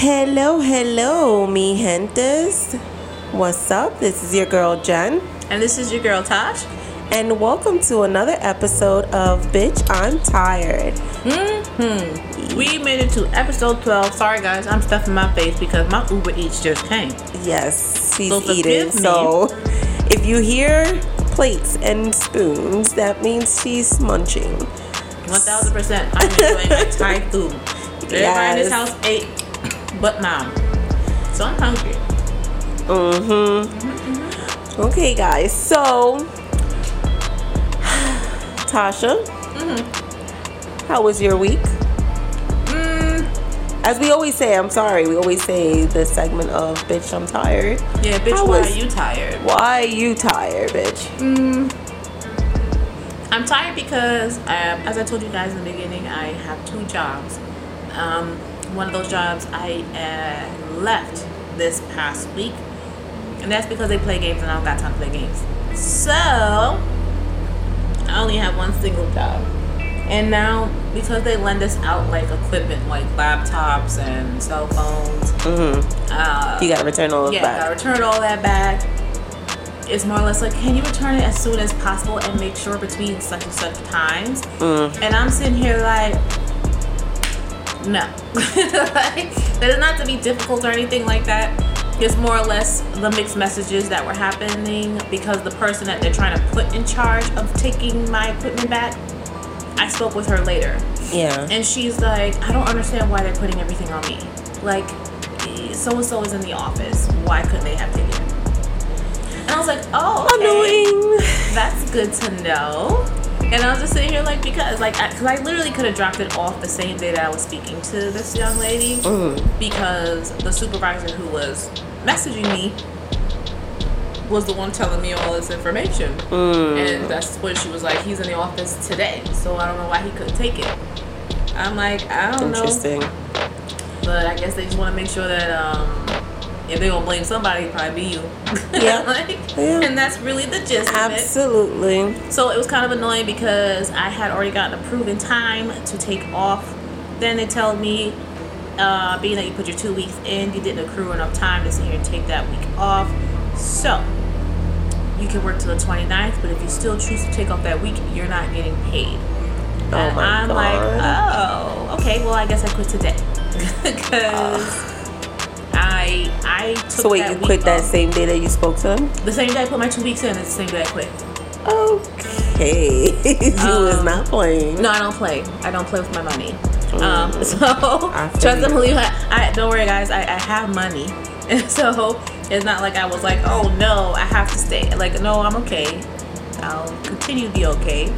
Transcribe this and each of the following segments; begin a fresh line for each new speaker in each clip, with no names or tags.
Hello, hello, mi gentes. What's up? This is your girl Jen,
And this is your girl Tosh.
and welcome to another episode of Bitch I'm Tired.
Hmm. We made it to episode 12. Sorry, guys, I'm stuffing my face because my Uber Eats just came.
Yes, she's
So
eating. So if you hear plates and spoons, that means she's munching.
1000%. I'm enjoying my Thai food. Everybody in this house ate but mom. So I'm hungry.
Mm-hmm. Okay, guys. So, Tasha, how was your week?
Mm,
As we always say, I'm sorry. We always say the segment of "Bitch, I'm tired."
yeah, bitch,
How
why
was-
are you tired?
Why are you tired, bitch?
Mm, I'm tired because, um, as I told you guys in the beginning, I have two jobs. Um, one of those jobs I uh, left this past week, and that's because they play games and I don't got time to play games. So, I only have one single job. And now, because they lend us out like equipment like laptops and cell phones,
Mm-hmm.
uh,
You gotta return all of
yeah,
that.
gotta return all that back. It's more or less like, can you return it as soon as possible and make sure between such and such times?
Mm.
And I'm sitting here like, no. like, that is not to be difficult or anything like that. It's more or less the mixed messages that were happening because the person that they're trying to put in charge of taking my equipment back, I spoke with her later.
Yeah.
And she's like, I don't understand why they're putting everything on me. Like, so and so is in the office. Why couldn't they have taken it? And I was like, oh, okay.
Annoying.
That's good to know. And I was just sitting here like, because, like, because I, literally could have dropped it off the same day that I was speaking to this young lady
Mm.
because the supervisor who was messaging me was the one telling me all this information.
Mm.
And that's when she was like, he's in the office today, so I don't know why he couldn't take it. I'm like, I don't know.
Interesting.
But I guess they just want to make sure that um, if they're to blame somebody, it'd probably be you.
Yeah.
like,
Yeah.
And that's really the gist of it.
Absolutely.
So it was kind of annoying because I had already gotten approved in time to take off. Then they tell me, uh, being that you put your two weeks in, you didn't accrue enough time to sit here and take that week off. So you can work till the 29th, but if you still choose to take off that week, you're not getting paid.
Oh
and I'm like, oh, okay, well, I guess I quit today. Because I, took
So wait, you quit that same day that you spoke to them?
The same day I put my two weeks in, it's the same day I quit.
Okay. you was
Um,
not playing.
No, I don't play. I don't play with my money.
Mm.
Um, so
I
trust and believe. I, I don't worry, guys. I, I have money, and so it's not like I was like, oh no, I have to stay. Like, no, I'm okay. I'll continue to be okay.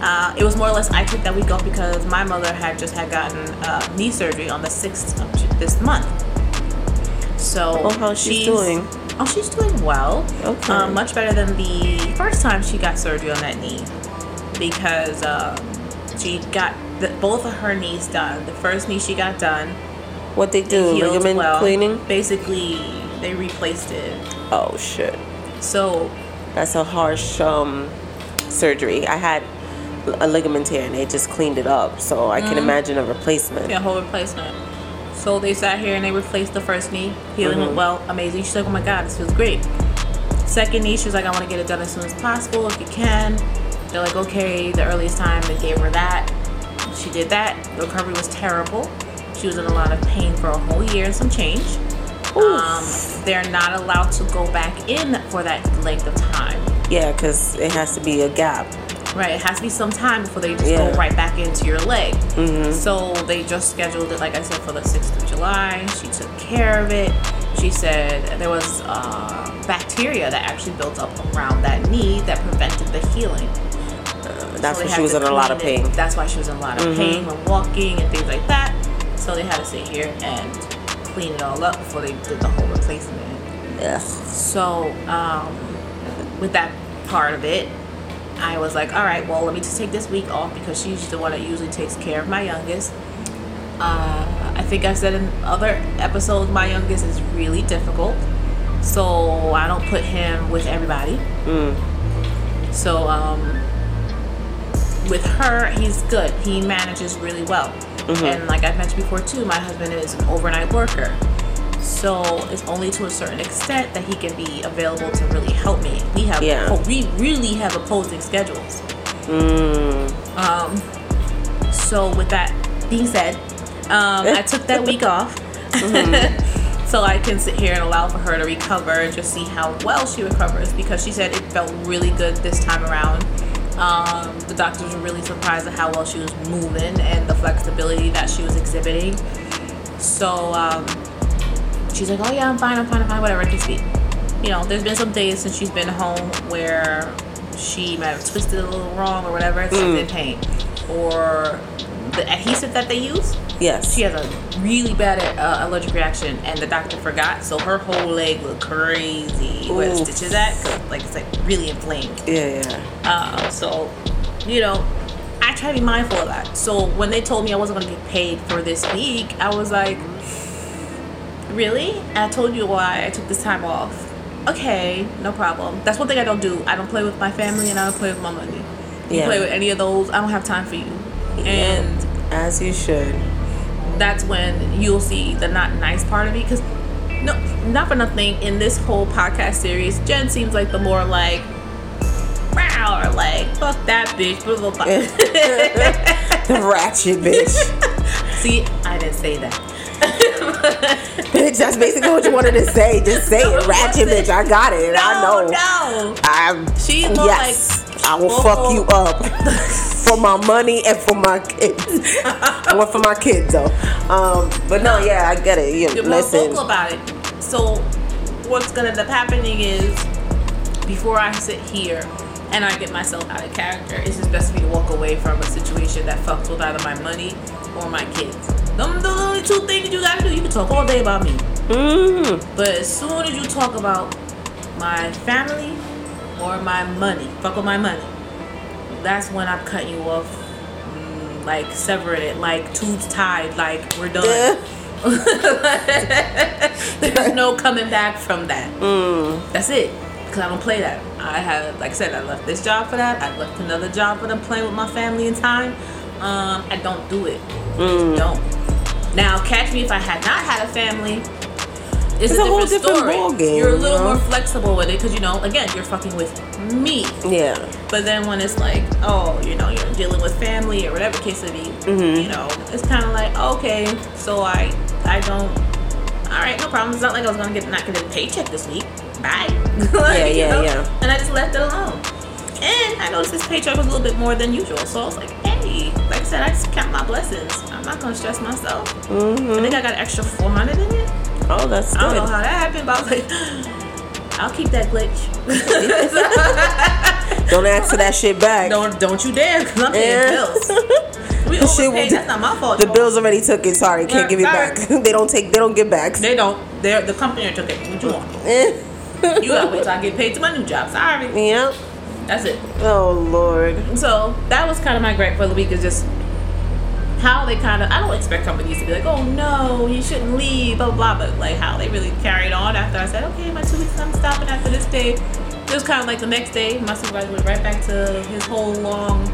Uh, it was more or less I took that week off because my mother had just had gotten uh, knee surgery on the sixth of this month. So
Oh, how's she doing?
Oh, she's doing well.
Okay.
Um, much better than the first time she got surgery on that knee because uh, she got the, both of her knees done. The first knee she got done,
What they do? Ligament
well.
cleaning?
Basically, they replaced it.
Oh shit.
So
That's a harsh um, surgery. I had a ligament tear and they just cleaned it up. So I can imagine a replacement.
yeah, whole replacement. So they sat here and they replaced the first knee. Healing went
Mhm.
well, amazing. She's like, oh my god, this feels great. Second knee, she was like, I want to get it done as soon as possible if you can. They're like, okay, the earliest time. They gave her that. She did that. The recovery was terrible. She was in a lot of pain for a whole year and some change. Um, they're not allowed to go back in for that length of time.
Yeah, because it has to be a gap.
Right, it has to be some time before they just
Yeah.
go right back into your leg.
Mhm.
So they just scheduled it, like I said, for the 6th of July. She took care of it. She said there was uh, bacteria that actually built up around that knee that prevented the healing.
That's
So
why she was in a lot of
clean it.
pain.
That's why she was in a lot of
Mhm.
pain when walking and things like that. So they had to sit here and clean it all up before they did the whole replacement.
Ugh.
So, um, with that part of it, I was like, all right, well, let me just take this week off because she's the one that usually takes care of my youngest. Uh, I think I've said in other episodes, my youngest is really difficult. So I don't put him with everybody.
Mm.
So, um, with her, he's good. He manages really well. And like I've mentioned before too, my husband is an overnight worker. So it's only to a certain extent that he can be available to really help me. We have
Yeah.
we really have opposing schedules.
Mm.
Um, so with that being said, um, I took that week off. so I can sit here and allow for her to recover and just see how well she recovers because she said it felt really good this time around. Um, the doctors were really surprised at how well she was moving and the flexibility that she was exhibiting. So um, she's like, "Oh yeah, I'm fine, I'm fine, I'm fine, whatever, I can speak." You know, there's been some days since she's been home where she might have twisted a little wrong or whatever, and she's in pain, or the adhesive that they use
Yes.
she has a really bad uh, allergic reaction and the doctor forgot so her whole leg looked crazy where the
Ooh.
stitches at 'cause, like it's like really inflamed
yeah, yeah.
uh, so you know i try to be mindful of that so when they told me i wasn't going to get paid for this week i was like really? And i told you why i took this time off. Okay no problem. That's one thing i don't do. I don't play with my family and i don't play with my money. You
Yeah.
play with any of those i don't have time for you. And
As you should.
that's when you'll see the not nice part of me because no not for nothing in this whole podcast series jen seems like the more like wow or like fuck that bitch blah blah blah.
The ratchet bitch.
see i didn't say that
bitch, that's basically what you wanted to say. Just say it. Ratchet bitch. I got it. I know.
no
I'm
She's more
yes,
like,
I will
oh.
fuck you up for my money and for my kids. I want for my kids though. Um, but no, yeah, I get it. You,
you're more
listen,
vocal about it so what's gonna end up happening is before i sit here and I get myself out of character, it's just best for me to walk away from a situation that fucks with either my money or my kids. Them the only two things you gotta do. You can talk all day about me.
mm,
But as soon as you talk about my family or my money, fuck with my money, that's when I'm cutting you off, mm, like severing it, like tubes tied, like we're done. There's no coming back from that.
mm,
That's it. Because I don't play that. I have, like I said, I left this job for that. I left another job for them playing with my family and time. Um, I don't do it.
mm.
Don't. Now, catch me if I had not had a family. It's,
It's
a,
a whole
different,
different
story.
ballgame,
You're a
you
little
know?
more flexible with it because you know, again, you're fucking with me.
Yeah.
But then when it's like, oh, you know, you're dealing with family or whatever case it be,
Mhm.
you know, it's kind of like, okay, so I, I don't. All right, no problem. It's not like I was gonna get not get a paycheck this week. Bye. Like,
Yeah,
you
yeah,
know?
yeah.
And I just left it alone. And I noticed this paycheck was a little bit more than usual, so I was like, hey, like I said, I just count my blessings. I'm not gonna stress myself. I
hmm
think I got an extra 400 in it.
Oh, that's good.
I don't know how that happened, but I was like, I'll keep that glitch.
Don't ask for that shit back.
don't don't you dare, because I'm paying
Yeah.
bills. We
The shit
That's not my fault.
The bills already took it. Sorry, can't
Yeah,
give it back. they don't take. They don't give back.
They don't. They're the company took it. What you want? You gotta wait till I get paid to my new job. Sorry.
Yep.
That's it.
Oh Lord.
So that was kind of my gripe for the week is just how they kind of I don't expect companies to be like, oh no, you shouldn't leave, blah blah, blah. but like how they really carried on after I said, okay, my two weeks, I'm stopping after this day. It was kind of like the next day, my supervisor went right back to his whole long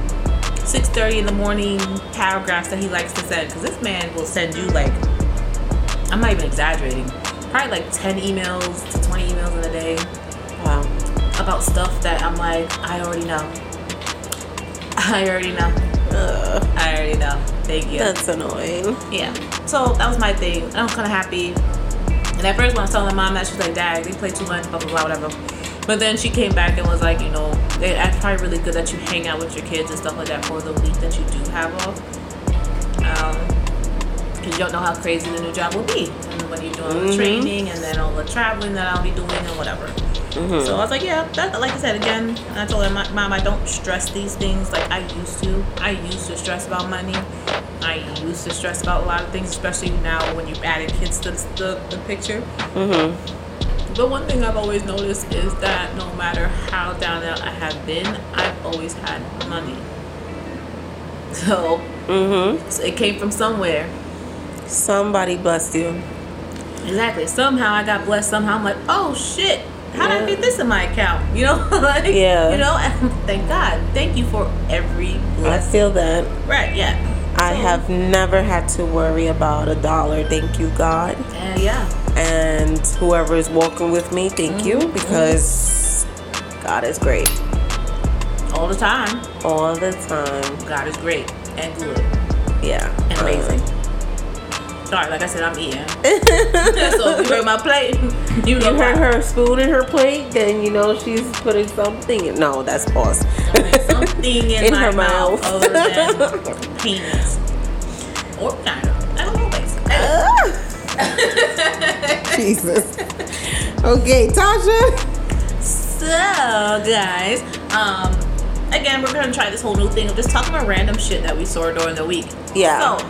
6:30 in the morning paragraphs that he likes to send because this man will send you like I'm not even exaggerating, probably like 10 emails to 20 emails in a day. About stuff that I'm like, I already know. I already know.
Ugh,
I already know. Thank you.
that's annoying.
yeah. So that was my thing. I'm kind of happy. And at first, when I was telling my mom that, she was like, Dad, they play too much, blah, blah, blah, whatever. But then she came back and was like, you know, it- it's probably really good that you hang out with your kids and stuff like that for the week that you do have off. Because you don't know how crazy the new job will be. And when you're doing the
Mhm.
training and then all the traveling that I'll be doing and whatever.
Mhm.
So I was like, yeah, that, like I said again, I told her, Mom, I don't stress these things like I used to. I used to stress about money. I used to stress about a lot of things, especially now when you've added kids to the, the picture.
Mhm.
But one thing I've always noticed is that no matter how down out I have been, I've always had money. So,
Mhm.
so it came from somewhere.
Somebody blessed you.
Exactly. Somehow I got blessed. Somehow I'm like, oh shit, how did I
Yeah.
get this in my account? You know, like,
Yeah.
You know, and thank God. Thank you for every blessing.
I feel that.
Right? Yeah.
I
So-
have never had to worry about a dollar. Thank you, God.
And yeah,
And whoever is walking with me, thank you
Mm-hmm.
because God is great
all the time,
all the time.
God is great and good
Yeah.
and amazing. Sorry, like I said, I'm eating. so if you heard my plate, you know
You heard
why.
her spoon in her plate, then you know she's putting something. In. No, that's pause.
something in,
In
my
her
mouth,
mouth.
other than penis or vagina. I don't know, basically.
Jesus. Okay, Tasha.
So, guys, um, again, we're gonna try this whole new thing of just talking about random shit that we saw during the week.
Yeah.
So,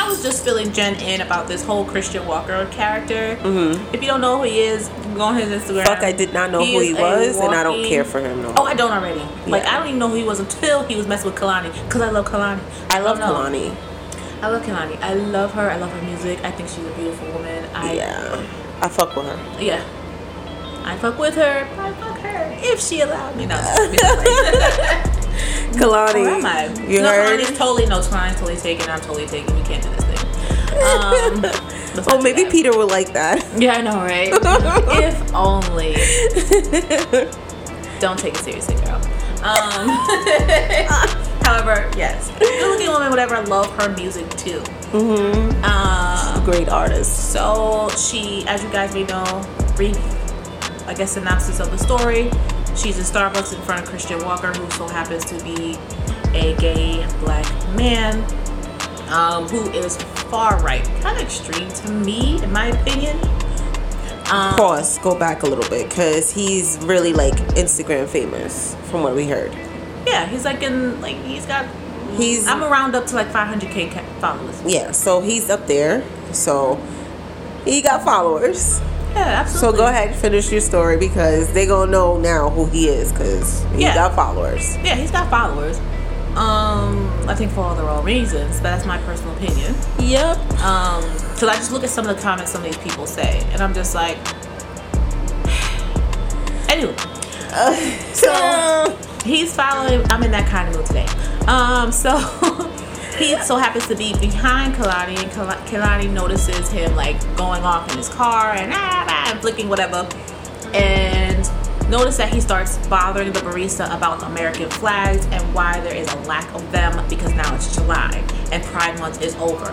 I was just filling Jen in about this whole Christian Walker character. Mm-hmm. If you don't know who he is, go on his Instagram.
Fuck, I did not know who he was, and I don't care for him no
Oh. I don't already. Like, I don't even know who he was until he was messing with Kehlani. Because I love Kehlani.
I love
don't.
Kehlani.
I love Kehlani. I love her. I love her music. I think she's a beautiful woman. I
Yeah. I fuck with her.
yeah. I fuck with her. I fuck her if she allowed me. No,
Kehlani.
Where am I?
You
no,
heard?
Kehlani's totally no. Kehlani's totally taken. I'm totally taken. We can't do this thing. Um,
Oh, maybe
that.
Peter would like that.
Yeah, I know, right? if only. Don't take it seriously, girl. Um, however, yes, good looking woman, whatever. I love her music too.
Mm-hmm.
Um,
Great artist.
So she, as you guys may know, brief, I guess, synopsis of the story. She's in Starbucks in front of Christian Walker, who so happens to be a gay black man, um, who is far right, kind of extreme to me, in my opinion. Um,
Pause. Go back a little bit, because he's really like Instagram famous, from what we heard.
yeah, he's like in like he's got.
He's-
I'm around up to like 500k followers.
Yeah, so he's up there. So he got followers.
Yeah, absolutely.
So go ahead, and finish your story because they gonna know now who he is because he
Yeah.
got followers.
Yeah, he's got followers. Um, I think for all the wrong reasons, but that's my personal opinion.
Yep.
Um, because I just look at some of the comments some of these people say, and I'm just like, anyway. So he's following. I'm in that kind of mood today. Um, so he so happens to be behind Kehlani, and Kal- Kehlani notices him like going off in his car and ah, ah, and flicking whatever, and notice that he starts bothering the barista about the American flags and why there is a lack of them because now it's July and Pride Month is over.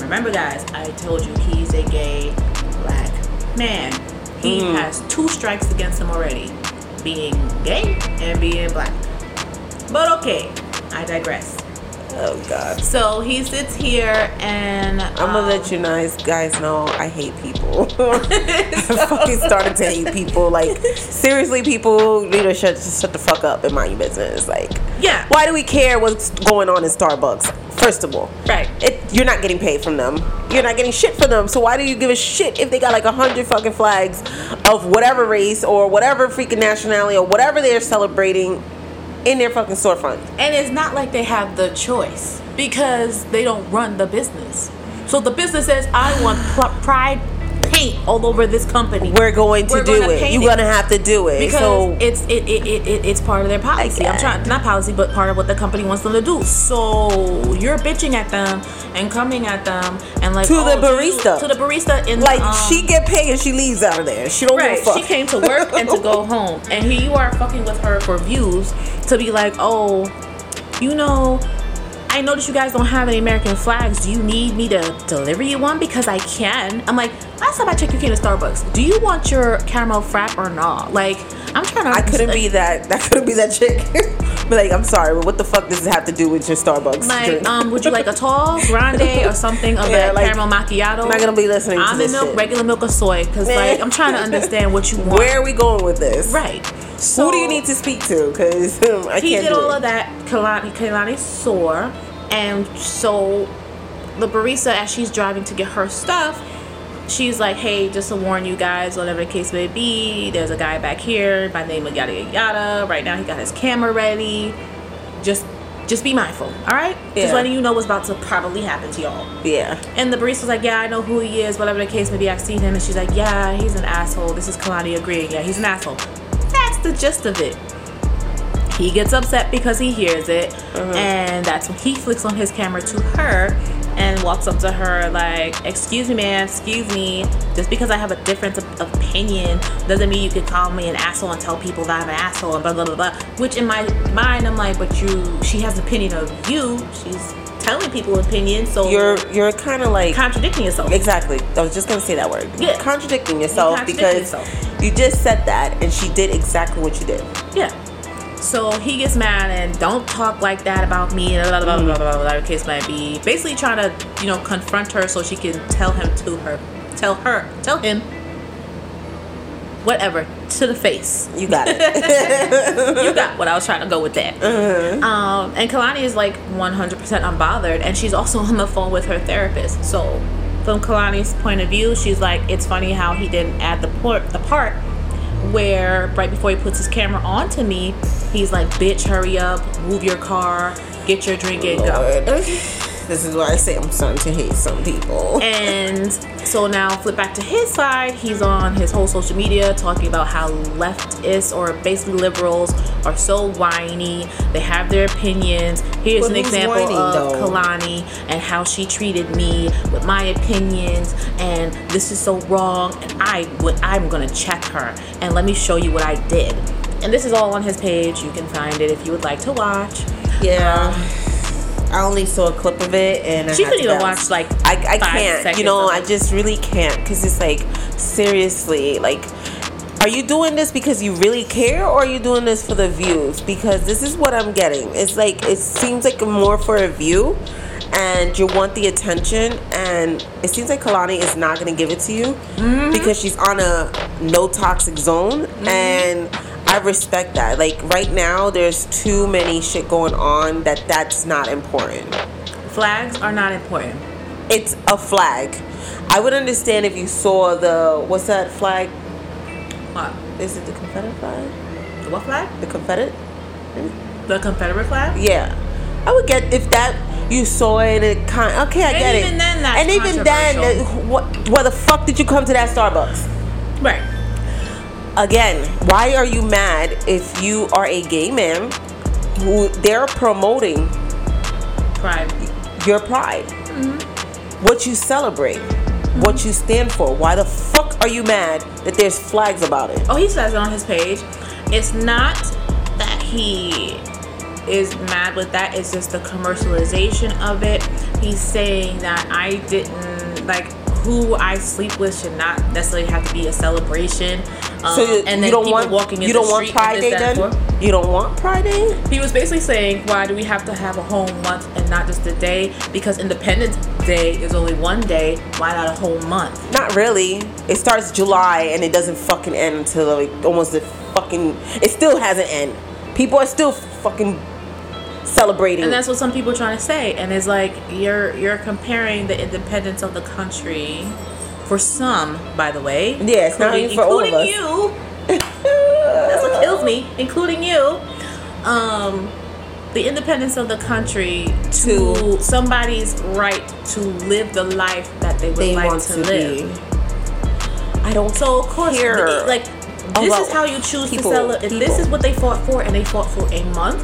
Remember, guys, I told you he's a gay black man. He has two strikes against him already being gay and being black. But okay, I digress.
Oh God.
So he sits here and
I'm gonna
um,
let you guys guys know I hate people. I fucking started to hate people. Like seriously, people need to shut shut the fuck up and mind your business. Like,
Yeah.
why do we care what's going on in Starbucks? First of all,
Right.
It, you're not getting paid from them. You're not getting shit from them. So why do you give a shit if they got like a hundred fucking flags of whatever race or whatever freaking nationality or whatever they're celebrating in their fucking storefront?
And it's not like they have the choice because they don't run the business. So the business says, I want pride paint all over this company.
We're going to
We're
do it. You're gonna have to do it.
because
so
it's it, it, it, it it's part of their policy. I'm trying not policy, but part of what the company wants them to do. So you're bitching at them and coming at them and like
To the
oh, you-
barista.
to the barista in
like
um,
she get paid and she leaves out of there. She don't
Right,
give a fuck.
she came to work and to go home, and here you are fucking with her for views to be like, oh, you know, I noticed you guys don't have any American flags. Do you need me to deliver you one because I can? I'm like, last time I checked, you came to Starbucks. Do you want your caramel frap or not? Like, I'm trying to.
I couldn't be that. That couldn't be that chick. but like, I'm sorry, but what the fuck does it have to do with your Starbucks
Like,
drink?
um, would you like a tall, grande, or something of
Yeah,
that
like,
caramel macchiato?
I'm not gonna be listening to
Almond milk,
shit.
regular milk, or soy? Because like, I'm trying to understand what you want.
Where are we going with this?
Right.
Who do you need to speak to? Because I
he
can't
did all
it.
of that. Kehlani, Kehlani saw, and so the barista, as she's driving to get her stuff, she's like, "Hey, just to warn you guys, whatever the case may be, there's a guy back here by the name of yada yada yada. Right now, he got his camera ready. Just, just be mindful. All right.
Yeah.
Just letting you know what's about to probably happen to y'all."
Yeah.
And the barista's like, yeah, I know who he is, whatever the case may be. I've seen him. And she's like, yeah, he's an asshole. This is Kehlani agreeing. Yeah, he's an asshole. That's the gist of it. He gets upset because he hears it,
Uh-huh.
and that's when he flicks on his camera to her and walks up to her like, "Excuse me, ma'am. Excuse me. Just because I have a difference of, of opinion doesn't mean you can call me an asshole and tell people that I'm an asshole and blah blah blah blah." Which in my mind, I'm like, "But you, she has an opinion of you. She's telling people opinions, so
You're you're kind of like
contradicting yourself."
exactly. I was just gonna say that word.
Yeah.
Contradicting yourself
contradicting
because
yourself.
you just said that and she did exactly what you did.
Yeah. So he gets mad and don't talk like that about me and blah blah blah blah blah blah. blah the case might be. Basically trying to you know confront her so she can tell him to her, tell her, tell him, whatever to the face.
You got it.
You got what I was trying to go with that. Um, and Kehlani is like 100% unbothered, and she's also on the phone with her therapist. So, from Kehlani's point of view, she's like, it's funny how he didn't add the part, the part where right before he puts his camera on to me, he's like, "Bitch, hurry up, move your car, get your drink and go."
This is why I say I'm starting to hate some people.
And so now flip back to his side. He's on his whole social media talking about how leftists or basically liberals are so whiny. They have their opinions. Here's
But
an example
whiny,
of
though?
Kehlani and how she treated me with my opinions and this is so wrong and I would I'm gonna check her and let me show you what I did. And this is all on his page. You can find it if you would like to watch.
Yeah. I only saw a clip of it and
She
had
couldn't even watch like
I, I can't. You know, I just really can't because it's like seriously, like, are you doing this because you really care, or are you doing this for the views? Because this is what I'm getting. It's like it seems like more for a view, and you want the attention, and it seems like Kehlani is not going to give it to you
Mm-hmm.
because she's on a no toxic zone, and. I respect that. Like right now, there's too many shit going on that that's not important
flags are not important.
it's a flag. I would understand if you saw the what's that flag?
What?
Is it the Confederate flag?
The what flag?
The Confederate?
The Confederate flag?
Yeah, I would get if that you saw it. and It kind okay, I
And
get it.
And even then, that's
and even then, what? Why the fuck did you come to that Starbucks?
Right.
Again, why are you mad if you are a gay man who they're promoting
Pride.
your pride?
Mm-hmm.
What you celebrate, what you stand for. Why the fuck are you mad that there's flags about it?
Oh, he says it on his page. It's not that he is mad with that. It's just the commercialization of it. He's saying that I didn't like who I sleep with should not necessarily have to be a celebration. Um,
So you,
and
you don't
people
want
walking in
you
the
don't want Pride Day then? You don't want Pride Day?
He was basically saying, why do we have to have a whole month and not just a day? Because Independence Day is only one day. Why not a whole month?
Not really. It starts July and it doesn't fucking end until like almost the fucking. It still hasn't end. People are still fucking celebrating.
And that's what some people are trying to say. And it's like you're you're comparing the independence of the country for some, by the way.
Yeah, it's not
including,
even for all of us.
you. That's what kills me, including you. Um, the independence of the country to,
To-
somebody's right to live the life that they would
they
like
want
to,
to
live.
I don't
So of course,
care.
th- like this is how you choose
people,
to celebrate. If this is what they fought for, and they fought for a month,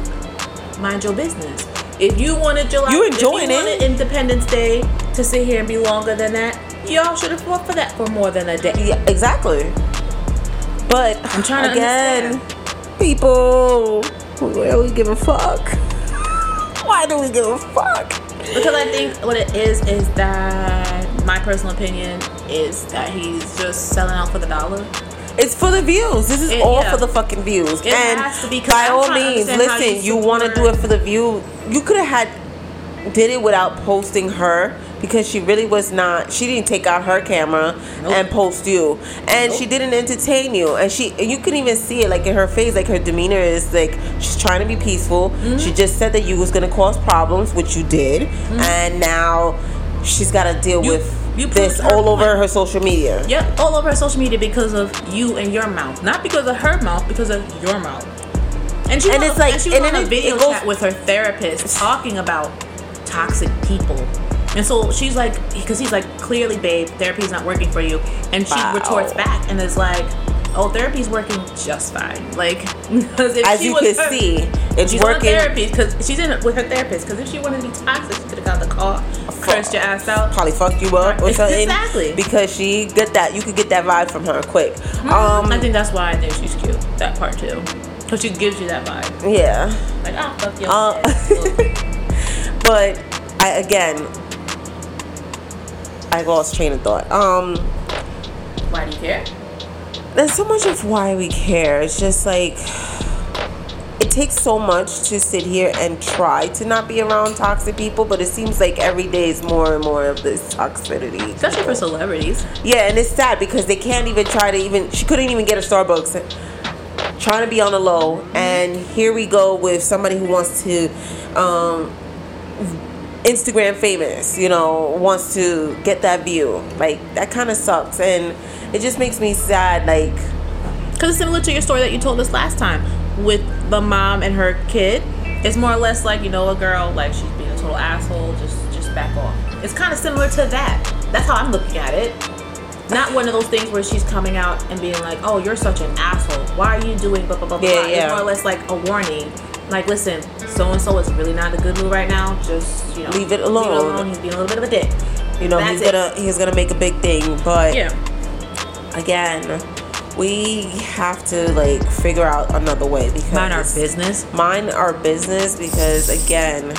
mind your business. If you wanted July,
You
if
enjoying
you
it.
Independence Day to sit here and be longer than that, y'all should have fought for that for more than a day.
Yeah, exactly. But
I'm trying to
again,
understand.
people, why do we give a fuck? Why do we give a fuck?
Because I think what it is is that my personal opinion is that he's just selling out for the dollar.
It's for the views. This is
It-
all
yeah.
for the fucking views.
It
and
has to be, 'cause
by
I'm
all means, listen.
you
You want to do it for the view. You could have had did it without posting her because she really was not. She didn't take out her camera
Nope.
and post you, and
Nope.
she didn't entertain you. And she, and you can even see it like in her face, like her demeanor is like she's trying to be peaceful.
Mm-hmm.
She just said that you was gonna cause problems, which you did, and now she's got to deal
Mm-hmm. You-
with
you
this all over
point.
her social media.
Yep, all over her social media because of you and your mouth, not because of her mouth, because of your mouth. And she
And
was,
it's like-
and she was
and
on a video
it goes-
chat with her therapist talking about toxic people. And so she's like, because he's like, clearly, babe, therapy's not working for you. And she
Wow.
retorts back and is like, oh, therapy's working just fine. Like, because if
As
she
you
was
can
her-
see, it's
she's
working.
therapy because she's in with her therapist. Because if she wanted to be toxic, she could have got the call, cursed your ass out.
Probably fucked you up or something.
Exactly.
Because she get that, you could get that vibe from her quick.
Mm-hmm.
Um,
I think that's why I think she's cute. That part too, because she gives you that vibe.
yeah.
Like, ah, fuck your
Uh, But I again, I lost train of thought. Um,
why do you care?
there's so much of why we care. It's just like it takes so much to sit here and try to not be around toxic people, but it seems like every day is more and more of this toxicity.
Especially for celebrities.
Yeah, and it's sad because they can't even try to even. She couldn't even get a Starbucks. Trying to be on the low, and here we go with somebody who wants to, um, Instagram famous. You know, wants to get that view. Like that kind of sucks, and it just makes me sad. Like,
Because it's similar to your story that you told us last time with the mom and her kid. It's more or less like, you know, a girl, like she's being a total asshole, just just back off. It's kind of similar to that. That's how I'm looking at it. Not one of those things where she's coming out and being like, oh, you're such an asshole. Why are you doing blah, blah, blah, blah.
Yeah,
blah.
yeah.
It's more or less like a warning. Like, listen, so and so is really not a good mood right now. Just, you know,
Leave it alone.
He's being a little bit of a dick.
you know,
That's
he's
it.
gonna he's gonna make a big thing, but
Yeah.
again, we have to like figure out another way because
Mind our business.
mind our business because again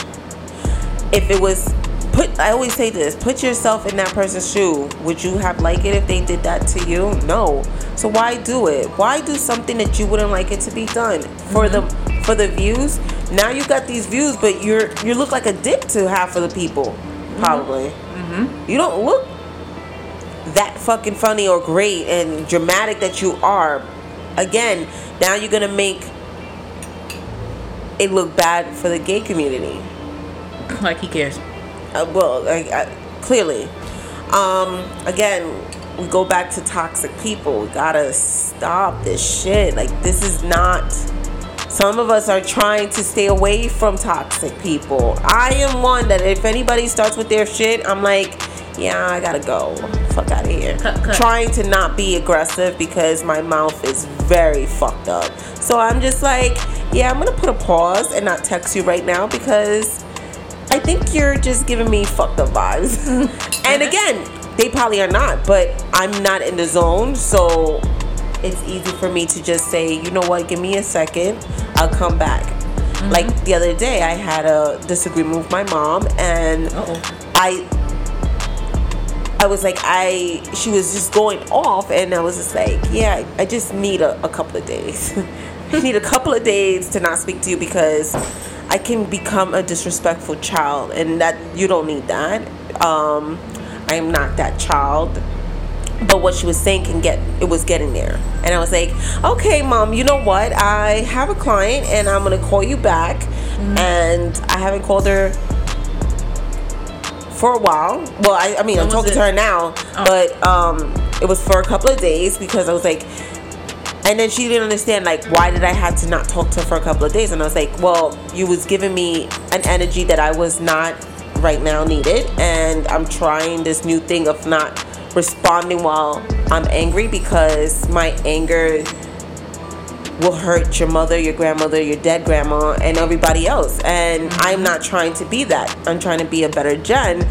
if it was put i always say this put yourself in that person's shoe would you have liked it if they did that to you no so why do it why do something that you wouldn't like it to be done for mm-hmm. the for the views. Now you got these views but you're you look like a dick to half of the people probably. You don't look that fucking funny or great and dramatic that you are. Again now you're gonna make it look bad for the gay community.
Like he cares.
uh, well I, clearly. Um again we go back to toxic people. We gotta stop this shit. Like this is not some of us are trying to stay away from toxic people. I am one that if anybody starts with their shit i'm like yeah i gotta go. Fuck out of here.
Cut, cut.
trying to not be aggressive because my mouth is very fucked up. So i'm just like yeah i'm gonna put a pause and not text you right now because I think you're just giving me fucked up vibes. and again, they probably are not, but I'm not in the zone, so it's easy for me to just say, you know what, give me a second, I'll come back. Like the other day, I had a disagreement with my mom, and
Uh-oh.
I I was like I she was just going off and I was just like yeah I just need a, a couple of days I need a couple of days to not speak to you because I can become a disrespectful child and that you don't need that um I am not that child but what she was saying can get it was getting there. And i was like okay mom you know what? I have a client and i'm gonna call you back. And i haven't called her for a while. Well i, I mean i'm
When was
talking to her now
Oh.
but um it was for a couple of days because i was like and then she didn't understand like why did i have to not talk to her for a couple of days? And i was like well you was giving me an energy that i was not right now needed. And i'm trying this new thing of not responding while i'm angry because my anger will hurt your mother your grandmother your dead grandma and everybody else. And i'm not trying to be that. I'm trying to be a better jen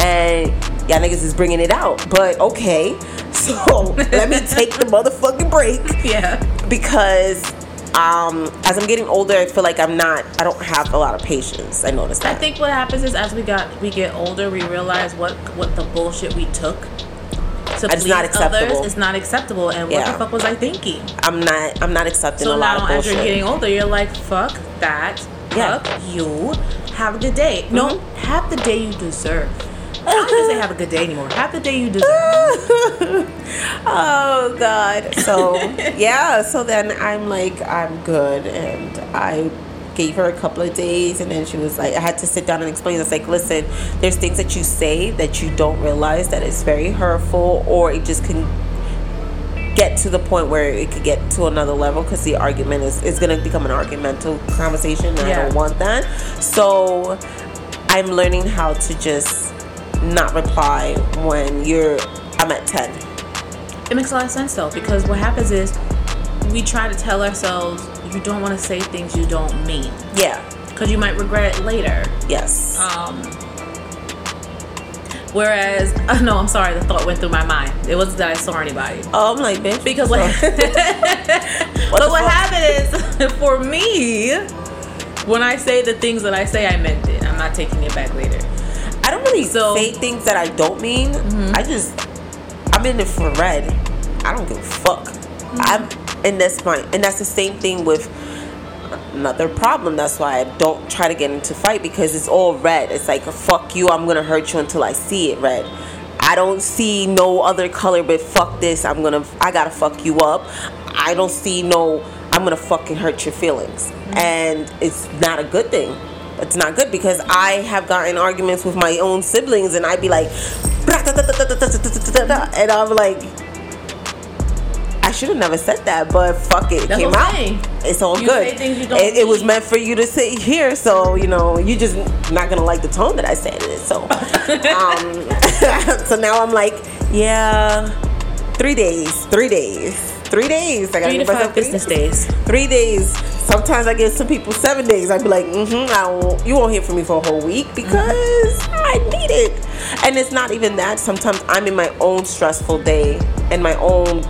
and y'all niggas is bringing it out. But okay. So let me take the motherfucking break.
Yeah.
because um as i'm getting older i feel like i'm not i don't have a lot of patience. I noticed
I think what happens is as we got we get older, we realize what what the bullshit we took to
It's
please
not acceptable.
others is not acceptable. And what
Yeah.
the fuck was I thinking?
i'm not i'm not accepting
So
a lot
now, as you're getting older, you're like, fuck that.
Yeah.
Fuck you. Have a good day. No,
Mhm.
have the day you deserve. I don't say have a good day anymore. Have the day you deserve.
oh god so yeah so then i'm like i'm good and i gave her a couple of days and then she was like i had to sit down and explain. It's like listen there's things that you say that you don't realize that it's very hurtful or it just can get to the point where it could get to another level because the argument is, is going to become an argumental conversation and i don't want that. So i'm learning how to just not reply when you're i'm at 10
It makes a lot of sense though, because what happens is we try to tell ourselves you don't want to say things you don't mean,
Yeah.
because you might regret it later.
Yes.
Um, whereas, uh, no, I'm sorry, the thought went through my mind. It wasn't that I saw anybody.
oh, I'm like, bitch.
Because what,
What
but what
fuck?
happened is, for me, when I say the things that I say, I meant it. I'm not taking it back later.
I don't really
So-
say things that I don't mean. I just I'm in it for red. I don't give a fuck. I'm and that's my and that's the same thing with another problem. That's why I don't try to get into fight because it's all red. It's like fuck you, I'm gonna hurt you until I see it red. I don't see no other color but fuck this. I'm gonna I gotta fuck you up. I don't see no I'm gonna fucking hurt your feelings. Mm-hmm. And it's not a good thing. It's not good because I have gotten arguments with my own siblings and I'd be like and I'm like should have never said that, but fuck it, it
That's
came out.
saying.
It's all
You
good.
say things you don't
It, it was meant for you to sit here, so you know you're just not gonna like the tone that I said it. So, um, so now I'm like, yeah, three days, three days, three days. I gotta
Three to five
three
business
days.
days.
Three days. Sometimes I give some people seven days. I'd be like, mm-hmm, I won't, you won't hear from me for a whole week because I need it. And it's not even that. Sometimes I'm in my own stressful day and my own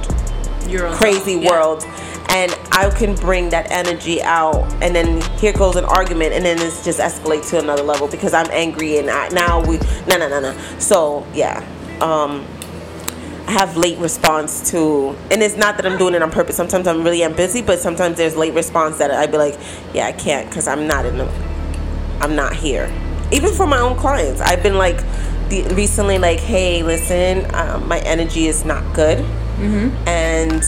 You're on
crazy.
Yeah.
world and I can bring that energy out and then here goes an argument and then it's just escalate to another level because I'm angry and I, now we no no no no so yeah um I have late response to and it's not that I'm doing it on purpose sometimes I'm really am busy but sometimes there's late response that I'd be like yeah I can't because I'm not in the I'm not here. Even for my own clients, I've been like the, recently, like, hey, listen, um, my energy is not good, Mm-hmm. and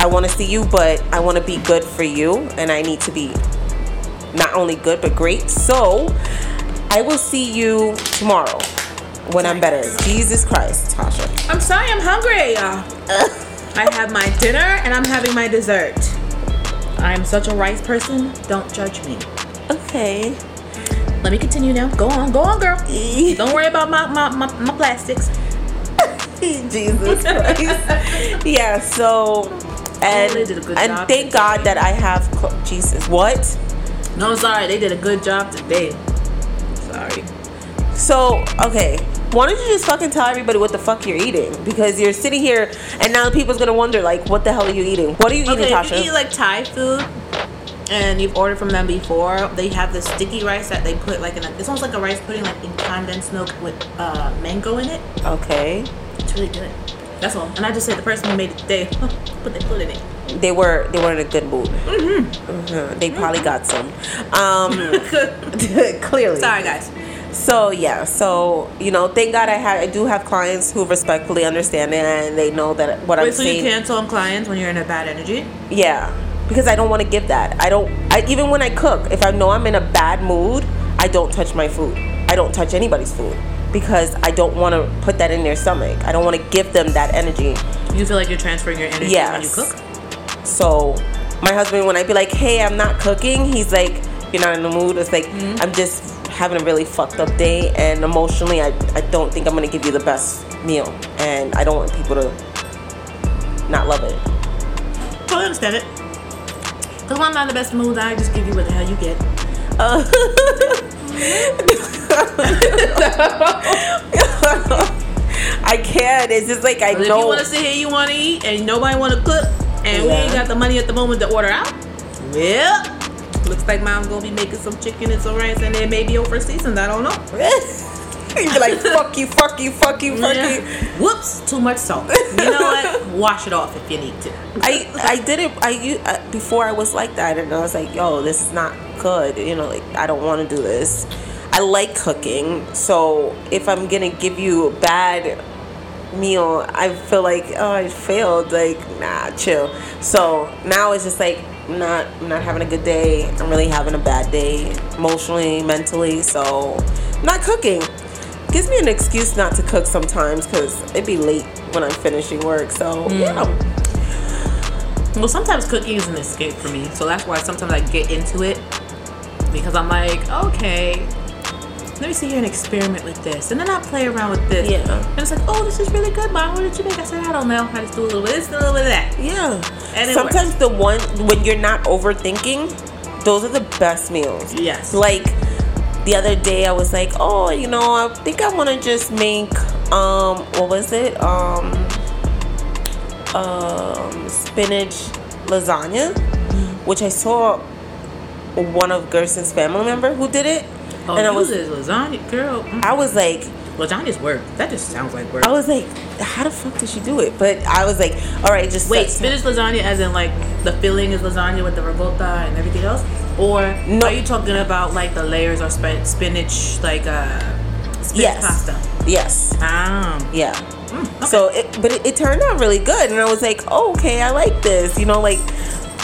I want to see you, but I want to be good for you, and I need to be not only good but great. So I will see you tomorrow when I'm better. Jesus Christ, Tasha.
I'm sorry, I'm hungry. I have my dinner and I'm having my dessert. I'm such a rice person. Don't judge me.
Okay.
Let me continue now. Go on, go on, girl. Don't worry about my my, my, my plastics.
Jesus Christ. yeah, so and
they did a good
and thank. God that I have cl- Jesus. What?
No, sorry, they did a good job today. Sorry.
So, okay. Why don't you just fucking tell everybody what the fuck you're eating? Because you're sitting here and now people's gonna wonder like what the hell are you eating? What are you eating,
Okay, if you eat like Thai food and you've ordered from them before, they have this sticky rice that they put like in a, it's almost like a rice pudding like in condensed milk with uh, mango in it.
okay.
Really good. That's all. And I just said the person who made it today, put they put in it.
They were they were in a good mood. Mhm. They probably got some. Um clearly.
Sorry, guys.
So yeah, so you know, thank God I have I do have clients who respectfully understand it and they know that what I'm
Wait, so
saying.
you cancel on clients when you're in a bad energy?
Yeah, because I don't want to give that. I don't. I even when I cook, if I know I'm in a bad mood, I don't touch my food. I don't touch anybody's food because I don't want to put that in their stomach. I don't want to give them that energy.
You feel like you're transferring your energy
Yes.
when you cook?
So my husband, when I be like, "Hey, I'm not cooking," he's like, "You're not in the mood." It's like I'm just having a really fucked up day, and emotionally, I I don't think I'm gonna give you the best meal, and I don't want people to not love it.
Totally understand it. Because when I'm not in the best mood, I just give you what the hell you get.
Uh, I can't. It's just like I
But if
know.
you want to sit here, you want to eat, and nobody want to cook, and we ain't got the money at the moment to order out, well, looks like mom's gonna be making some chicken and some rice, and it may be over seasoned. I don't know.
you be like, fuck you, fuck you, fuck you, fuck
Yeah.
you.
Whoops, too much salt. You know what? Wash it off if you need to.
I I did it. I uh, before I was like that, and I was like, yo, this is not good. You know, like I don't want to do this. I like cooking, so if I'm gonna give you a bad meal, I feel like oh I failed. Like nah, chill. So now it's just like I'm not I'm not having a good day. I'm really having a bad day emotionally, mentally. So I'm not cooking. Gives me an excuse not to cook sometimes because it'd be late when I'm finishing work. So hmm. yeah.
Well, sometimes cooking is an escape for me, so that's why sometimes I get into it because I'm like, okay, let me see here and experiment with this, and then I play around with this.
Yeah.
And it's like, oh, this is really good, mom. What did you make? I said, I don't know. I just do a little bit of this, and a little bit of that.
Yeah.
And
Sometimes the one when you're not overthinking, those are the best meals.
Yes.
Like the other day I was like, "Oh, you know, I think I want to just make um what was it? Um um spinach lasagna, which I saw one of Gerson's family member who did it.
Oh,
and I was
lasagna, girl. Mm.
I was like
Lasagna's work. That just sounds like work.
I was like, how the fuck did she do it? But I was like, all right, just
Wait, spinach lasagna, as in like the filling is lasagna with the ricotta and everything else, or
No.
are you talking about like the layers of spi- spinach, like uh, spinach
Yes.
pasta?
Yes.
Ah,
Yeah.
Mm, okay.
So, it, but it, it turned out really good, and I was like, oh, okay, I like this. You know, like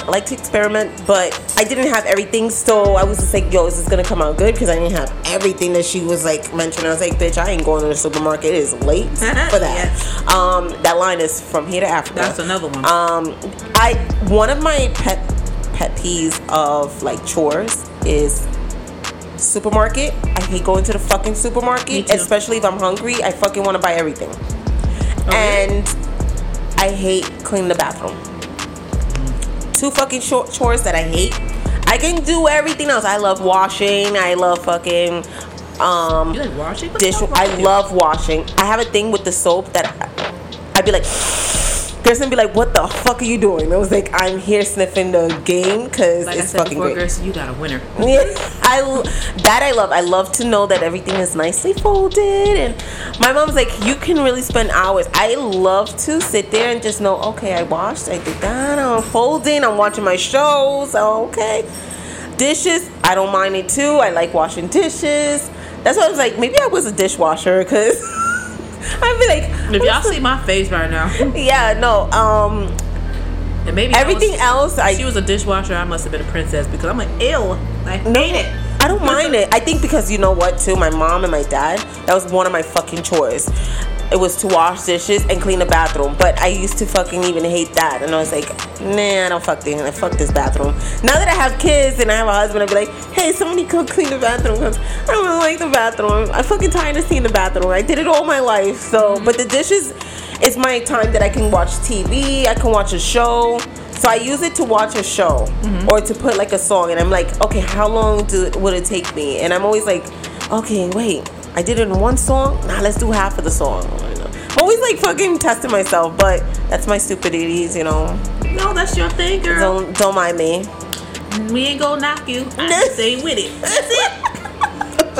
I like to experiment, but I didn't have everything, so I was just like, yo, is this gonna come out good? Because I didn't have everything that she was like mentioning. I was like, bitch, I ain't going to the supermarket. It is late for that. Um, that line is from here to Africa.
that's another one.
Um, I one of my pet pet peeves of like chores is supermarket. I hate going to the fucking supermarket, especially if I'm hungry. I fucking want to buy everything,
Oh, really?
and I hate cleaning the bathroom. Two fucking short chores that I hate. I can do everything else. I love washing. I love fucking um
you like washing?
Dish. I love washing. I have a thing with the soap that I, I'd be like, Kirsten be like, "What the fuck are you doing?" I was like, "I'm here sniffing the game because
Like I
it's
said
fucking
before,
great."
girls, you got a winner.
Yeah, I that I love. I love to know that everything is nicely folded, and my mom's like, "You can really spend hours." I love to sit there and just know, okay, I washed, I did that, I'm folding, I'm watching my shows. Okay, dishes, I don't mind it too. I like washing dishes. That's why I was like, maybe I was a dishwasher because I'd be like,
If y'all see my face right now,
yeah, no, um,
and maybe
everything else, I
she was a dishwasher. I must have been a princess because I'm like, ill. I hate it.
I don't mind it. I think because you know what, too, my mom and my dad, that was one of my fucking chores. It was to wash dishes and clean the bathroom. But I used to fucking even hate that. And I was like, nah, I don't fuck this. I fuck this bathroom. Now that I have kids and I have a husband, I'd be like, hey, somebody come clean the bathroom I don't really like the bathroom. I'm fucking tired of seeing the bathroom. I did it all my life. So, mm-hmm. but the dishes is my time that I can watch TV. I can watch a show. So I use it to watch a show mm-hmm. or to put like a song, and I'm like, okay, how long do would it take me? And I'm always like, okay, wait, I did it in one song. Now let's do half of the song. I'm always like fucking testing myself, but that's my stupidities, you know.
No, that's your thing, girl.
Don't don't mind me.
We ain't gonna knock you. I ain't with it. That's it.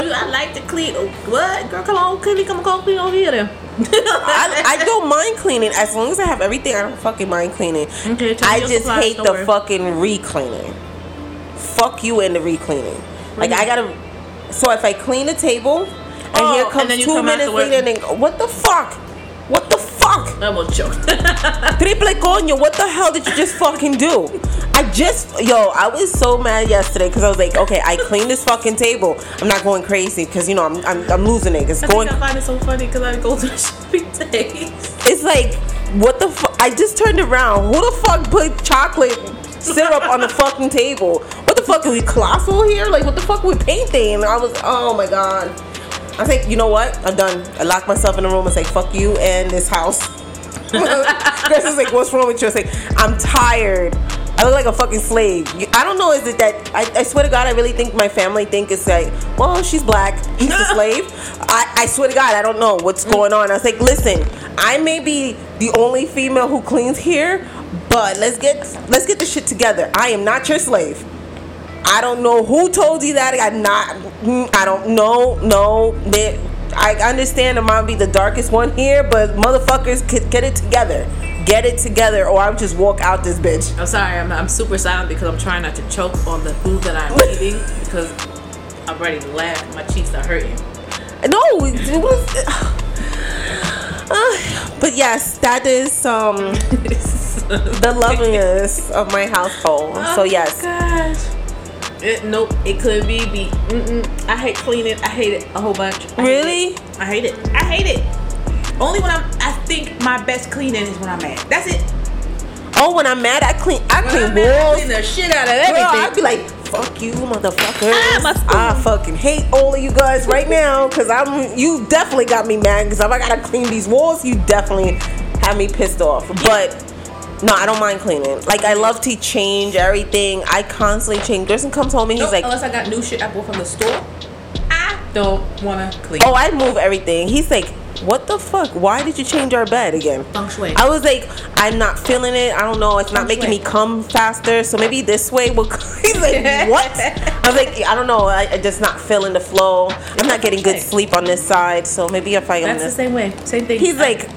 Dude, I like to clean. What? Girl, come on, clean. Come on, clean over here then.
I, I don't mind cleaning as long as I have everything. I don't fucking mind cleaning.
Okay,
I just hate
store.
the fucking re-cleaning. Fuck you and the re-cleaning. Like
you-
I gotta. So if I clean the table, and
Oh,
here
and
comes
you
two minutes later, and then go, what the fuck? What the fuck?
I will joke.
Triple coño, what the hell did you just fucking do? I just, yo, I was so mad yesterday because I was like, okay, I cleaned this fucking table. I'm not going crazy because, you know, I'm, I'm, I'm losing it. It's
I
going,
think I find it so funny because I go to the shopping days.
it's like, what the fuck? I just turned around. Who the fuck put chocolate syrup on the fucking table? What the fuck? Are we colossal here? Like, what the fuck? we painting? And I was, oh my god. I think you know what? I'm done. I locked myself in the room and say, fuck you and this house. Chris is like, what's wrong with you? I like, I'm tired. I look like a fucking slave. I don't know. Is it that I, I swear to God, I really think my family think it's like, well, she's black, she's a slave. I, I swear to God, I don't know what's going on. I was like, listen, I may be the only female who cleans here, but let's get let's get this shit together. I am not your slave. I don't know who told you that. I'm not. mm, I don't know. No, they, I understand it might be the darkest one here, but motherfuckers, get, get it together. Get it together, or I'll just walk out this bitch.
I'm sorry, I'm, I'm super silent because I'm trying not to choke on the food that I'm eating because I'm ready to laugh. My cheeks are hurting.
No, it was. Uh, but yes, that is um the loveliness of my household.
Oh
so yes,
Gosh. It, nope, it could be be. Mm-mm. I hate cleaning. I hate it a whole bunch. I
Really?
it. I hate it. I hate it. Only when I'm. I think my best cleaning is when I'm mad. That's it.
oh, when I'm mad, I clean. I
When
clean
I'm mad, I
walls.
clean the shit out of
Girl,
everything.
I'd be like, fuck you, motherfuckers.
Ah.
I fucking hate all of you guys right now because I'm. You definitely got me mad because if I gotta clean these walls, you definitely have me pissed off. But no, I don't mind cleaning. Like I love to change everything. I constantly change. Gerson comes home and he's
Nope,
like,
unless I got new shit I bought from the store, I don't wanna clean.
"Oh, I move everything." He's like, "What the fuck? Why did you change our bed again?"
Feng shui.
I was like, I'm not feeling it. I don't know. It's not
Feng
making me come faster. So maybe this way will. He's like, what? I was like, I don't know. I, I just not feeling the flow. I'm not getting good sleep on this side. So maybe if I
That's the same way. Same thing.
He's like,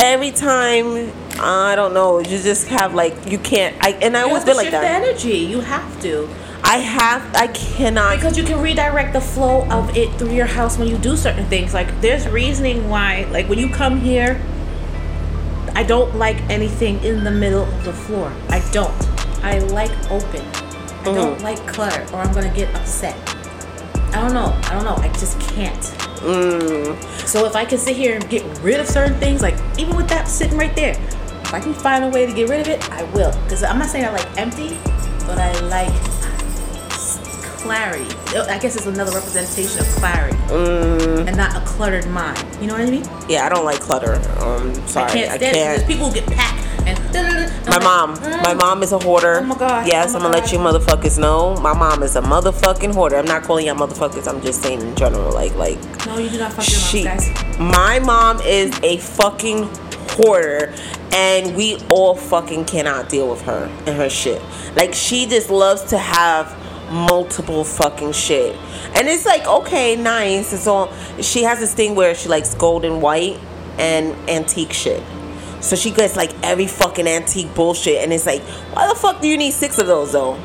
every time. I don't know. You just have like you can't. I and I
you
always been like that.
the energy. You have to.
I have. I cannot.
Because you can redirect the flow of it through your house when you do certain things. Like there's reasoning why, like when you come here, I don't like anything in the middle of the floor. I don't. I like open. I don't
Mhm.
like clutter, or I'm gonna get upset. I don't know. I don't know. I just can't.
Mm,
So if I can sit here and get rid of certain things, like even with that sitting right there, if I can find a way to get rid of it, I will. Because I'm not saying I like empty, but I like clarity. I guess it's another representation of clarity
mm,
and not a cluttered mind. You know what I mean?
yeah, I don't like clutter. Um, sorry,
I can't
I can't.
People get packed and.
My
like,
mom.
mm.
My mom is a hoarder.
Oh my God.
Yes,
Oh
I'm gonna let you motherfuckers know. My mom is a motherfucking hoarder. I'm not calling y'all motherfuckers. I'm just saying in general. Like, like
No, you do not fuck your moms,
she.
guys.
My mom is a fucking hoarder, and we all fucking cannot deal with her and her shit. Like, she just loves to have multiple fucking shit, and it's like okay, nice. It's all. She has this thing where she likes gold and white and antique shit. So she gets like every fucking antique bullshit, and it's like, why the fuck do you need six of those though?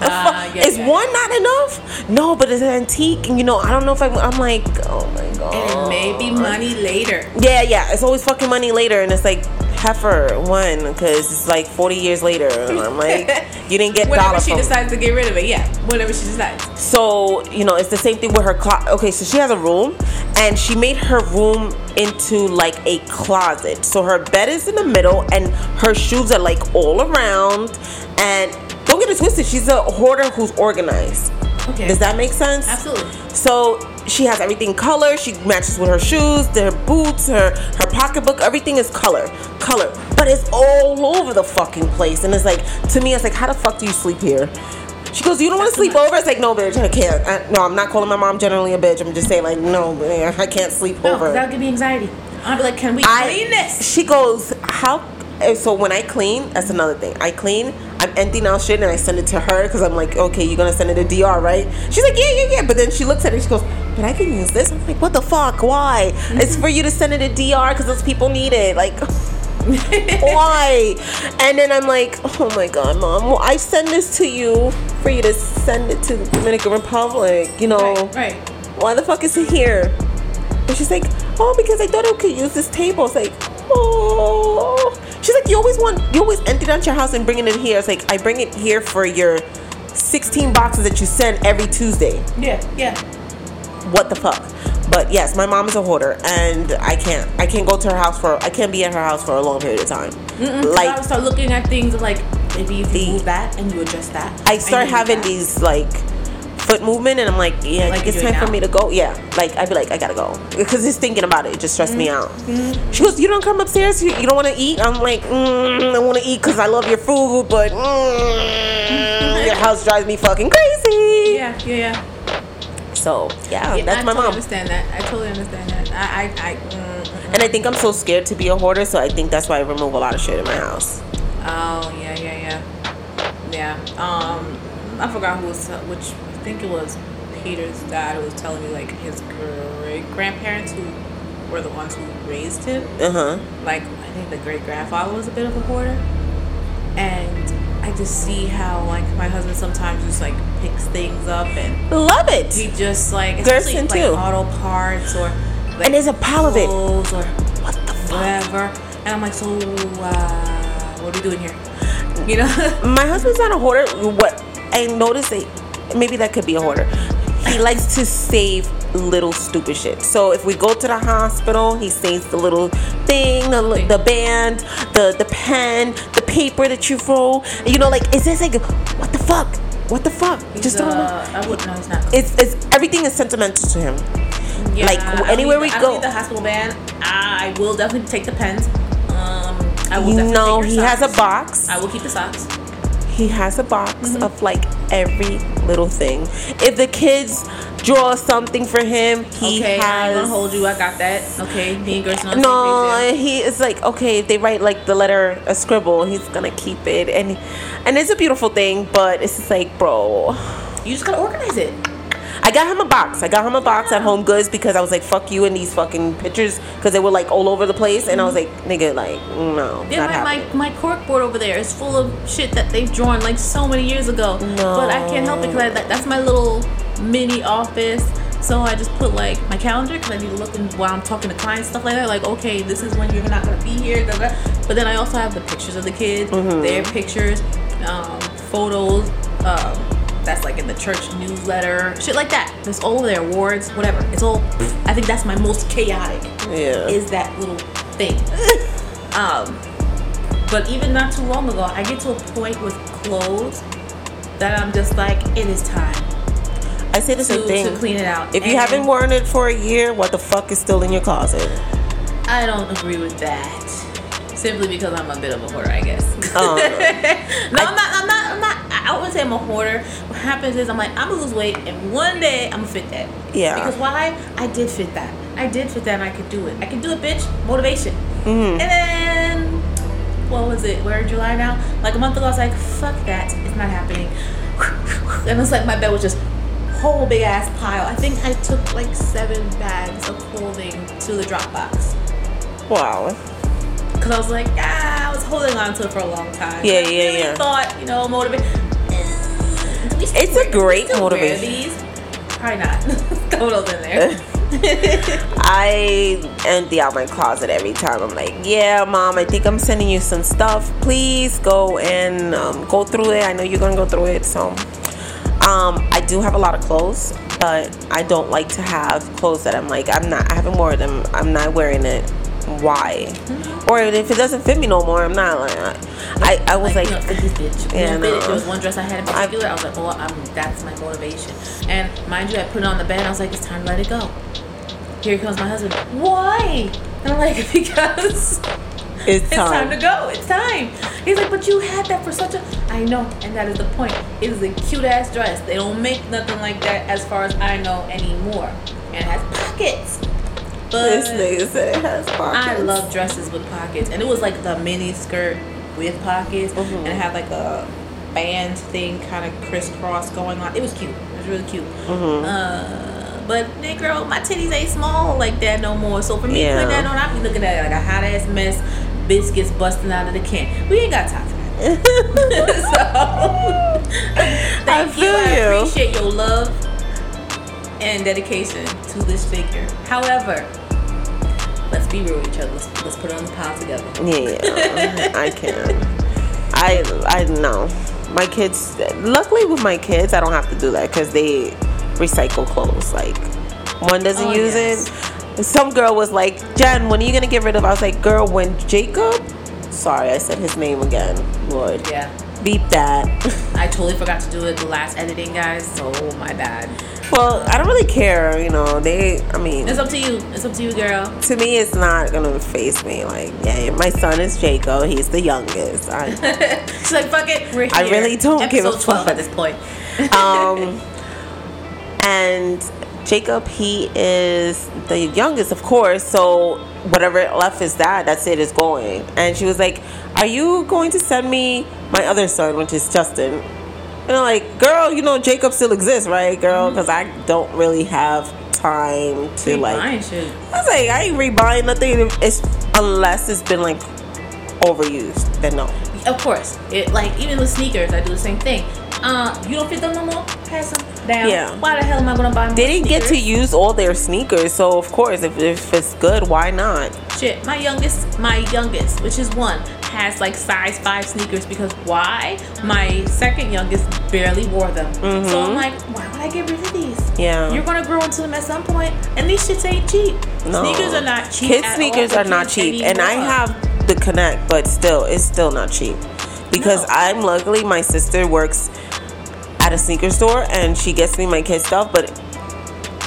Ah, yeah,
is
yeah,
one not enough? No, but it's antique, and you know, I don't know if I'm. I'm like, oh my god.
And it may be money later.
Yeah, yeah, it's always fucking money later, and it's like heifer one because it's like forty years later, and I'm like, you didn't get dollar
she decides to get rid of it, yeah. whatever she decides.
So you know, it's the same thing with her closet. Okay, so she has a room, and she made her room into like a closet. So her bed is in the middle, and her shoes are like all around. And don't get it twisted, she's a hoarder who's organized.
Okay.
Does that make sense?
Absolutely.
So she has everything color. She matches with her shoes, her boots, her her pocketbook. Everything is color, color. But it's all over the fucking place. And it's like to me, it's like, how the fuck do you sleep here? She goes, you don't want to sleep over? It's like, no, bitch, I can't. I, no, I'm not calling my mom generally a bitch. I'm just saying, like, no, man, I can't sleep
No,
over.
that'll give me anxiety. I'll be like, can we
I-
clean this?
She goes, how? And So when I clean, that's another thing. I clean, I'm emptying out shit, and I send it to her because I'm like, okay, you're gonna send it to DR, right? She's like, yeah, yeah, yeah. But then she looks at it, she goes, but I can use this. I'm like, what the fuck? Why? Mm-hmm. It's for you to send it to DR because those people need it. Like. Why? And then I'm like, oh my god, mom, well, I send this to you for you to send it to the Dominican Republic. You know,
Right, right.
why the fuck is it here? And she's like, oh, because I thought I could use this table. It's like, oh. She's like, you always want, you always empty it out your house and bringing it in here. It's like, I bring it here for your 16 boxes that you send every Tuesday.
Yeah, yeah.
What the fuck? But yes, my mom is a hoarder, and I can't, I can't go to her house for, I can't be at her house for a long period of time.
Mm-mm, I
Like,
would start looking at things like maybe if you
The-
move that and you adjust that.
I start having
that.
these like foot movement, and I'm like, yeah,
Like
it's
do it
time for me to go. Yeah, like I'd be like, I gotta go because just thinking about it, it just stressed me out.
Mm-hmm.
She goes, you don't come upstairs, you, you don't want to eat. I'm like, mm, I want to eat because I love your food, but mm, your house drives me fucking crazy.
Yeah, yeah, yeah.
So yeah,
Yeah,
that's
I
my
totally
mom.
I understand that. I totally understand that. I, I, I mm,
And I think I'm so scared to be a hoarder, so I think that's why I remove a lot of shit in my house.
Oh yeah, yeah, yeah, yeah. Um, I forgot who was which. I think it was Peter's dad who was telling me like his great grandparents who were the ones who raised him.
Uh huh.
Like I think the great grandfather was a bit of a hoarder, and I just see how like my husband sometimes just like picks things up and
Love it.
he just like especially
Gerson,
like
too.
auto parts or like
And there's a pile of it.
or
What the fuck?
whatever. And I'm like, so uh, what are we doing here? You know?
My husband's not a hoarder. What I noticed that maybe that could be a hoarder. He likes to save little stupid shit. So if we go to the hospital, he saves the little thing, the, the band, the the pen, the paper that you roll. You know, like is this like what the fuck? What the fuck?
He's,
Just don't.
uh, I would no, he's not.
It's it's everything is sentimental to him.
Yeah,
like, anywhere we
the- I
go-
the hospital band. I will definitely take the pens. Um, I will
know,
take
he has a box.
I will keep the socks.
He has a box
Mm-hmm.
of like every little thing. If the kids draw something for him, he
okay,
has.
gonna hold you. I got that. Okay, Gerson on
No, he is like okay. If they write like the letter a scribble, he's gonna keep it, and and it's a beautiful thing. But it's just like, bro.
You just gotta organize it.
I got him a box. I got him a box at Home Goods because I was like, fuck you and these fucking pictures because they were like all over the place, and I was like, nigga, like no,
Yeah, my, my,
happening.
my cork board over there is full of shit that they've drawn like so many years ago. no. But I can't help it because that, that's my little mini office. So I just put like my calendar because I need to look in while I'm talking to clients, stuff like that. Like, okay, this is when you're not gonna be here. Da, da. But then I also have the pictures of the kids,
Mm-hmm.
their pictures, um, photos. Um, that's like in the church newsletter, shit like that. It's all their awards, whatever. It's all. I think that's my most chaotic
Yeah.
is that little thing. um, but even not too long ago, I get to a point with clothes that I'm just like, it is time
I say the
to,
same thing.
to clean it out.
If you haven't worn it for a year, what the fuck is still in your closet?
I don't agree with that. Simply because I'm a bit of a hoarder, I guess.
Oh.
no, I'm. I'm not. I'm not. I wouldn't say I'm a hoarder. What happens is I'm like I'm gonna lose weight, and one day I'm gonna fit that.
Yeah.
Because why? I did fit that. I did fit that, and I could do it. I can do it, bitch. Motivation.
Mm-hmm.
And then, what was it? We're in July now. Like a month ago, I was like, fuck that. It's not happening. And it's like my bed was just whole big ass pile. I think I took like seven bags of clothing to the drop box.
Wow.
Cause I was like, ah, I was holding on to it for a long time.
Yeah,
I
yeah,
really
yeah.
Thought, you know, motivate.
It's a great motivation.
These? Probably not. Throw those in there.
I empty out my closet every time. I'm like, yeah, mom, I think I'm sending you some stuff. Please go and um, go through it. I know you're gonna go through it. So, um, I do have a lot of clothes, but I don't like to have clothes that I'm like, I'm not. I haven't worn them. I'm not wearing it. Why?
Mm-hmm.
Or if it doesn't fit me no more, I'm not like. I I was like,
you know, this bitch.
Yeah,
know, it.
no.
There was one dress I had in particular. I, was like, oh, I'm, that's my motivation. And mind you, I put it on the bed. I was like, it's time to let it go. Here comes my husband. Why? And I'm like, because
it's
it's time to go. It's time. He's like, but you had that for such a. I know, and that is the point. It is a cute ass dress. They don't make nothing like that, as far as I know, anymore. And it has pockets. But
This nigga said it has pockets.
I love dresses with pockets, and it was like the mini skirt with pockets,
Mm-hmm.
and it had like a band thing kind of crisscross going on. It was cute. It was really cute.
Mm-hmm.
Uh, but hey, girl, my titties ain't small like that no more. So for me
Yeah.
putting that on, I be looking at it like a hot ass mess, biscuits busting out of the can. We ain't got time for that. so thank you.
feel
I
you.
appreciate your love and dedication to this figure. However, let's be real with each other. Let's, let's put it on the pile together.
Yeah, I can. I I know my kids. Luckily, with my kids, I don't have to do that because they recycle clothes. Like one doesn't
Oh,
use
yes.
it. Some girl was like, "Jen, when are you gonna get rid of?" I was like, "Girl, when Jacob." Sorry, I said his name again. Lord,
Yeah.
Beep that.
I totally forgot to do it the last editing, guys. So my bad.
well, I don't really care. You know, they. I mean,
It's up to you. It's up to you, girl.
to me, it's not gonna face me. Like, yeah, my son is Jacob. He's the youngest. I,
She's like, fuck it. We're here.
I really don't give a
12
fuck.
at this point.
um, and Jacob, he is the youngest, of course. So whatever left is that. That's it. Is going. And she was like, "Are you going to send me my other son, which is Justin?" And I'm like, "Girl, you know Jacob still exists, right, girl? Because I don't really have time to like."
Buying shit.
I was like, I ain't rebuying nothing. It's unless it's been like overused. Then no.
Of course. It like even with sneakers, I do the same thing. Uh, you don't fit them no more. Pass them down.
Yeah.
Why the hell am I gonna buy
They didn't get to use all their sneakers, so of course, if, if it's good, why not?
Shit, my youngest, my youngest, which is one, has like size five sneakers because why? My second youngest barely wore them. So I'm like, why would I get rid of these?
Mm-hmm. Yeah.
You're gonna grow into them at some point, and these shits ain't cheap.
No.
Sneakers are not cheap.
Kids sneakers
all
are not cheap, and I have the Connect, but still, it's still not cheap because
No.
I'm luckily my sister works at a sneaker store and she gets me my kid stuff, but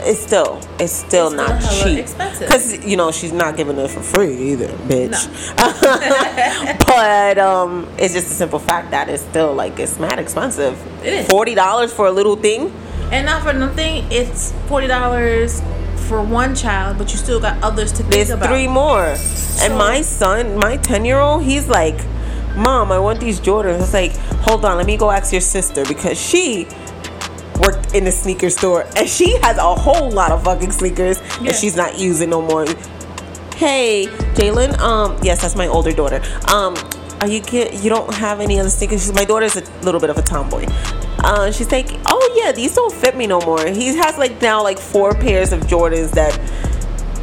it's still it's still
It's
not cheap because you know she's not giving it for free either, bitch. but um, it's just a simple fact that it's still like it's mad expensive.
It is.
forty dollars for a little thing.
And not for nothing, it's forty dollars for one child, but you still got others to think
There's
about.
three more. and my son, my 10 year old, he's like, Mom, I want these Jordans. I was like, Hold on, let me go ask your sister because she worked in the sneaker store and she has a whole lot of fucking sneakers
Yeah.
that she's not using no more. Hey, Jalen, um, yes, that's my older daughter. Um, are you get you don't have any other sneakers? She's, my daughter's a little bit of a tomboy. Uh, she's like, oh yeah, these don't fit me no more. He has like now like four pairs of Jordans that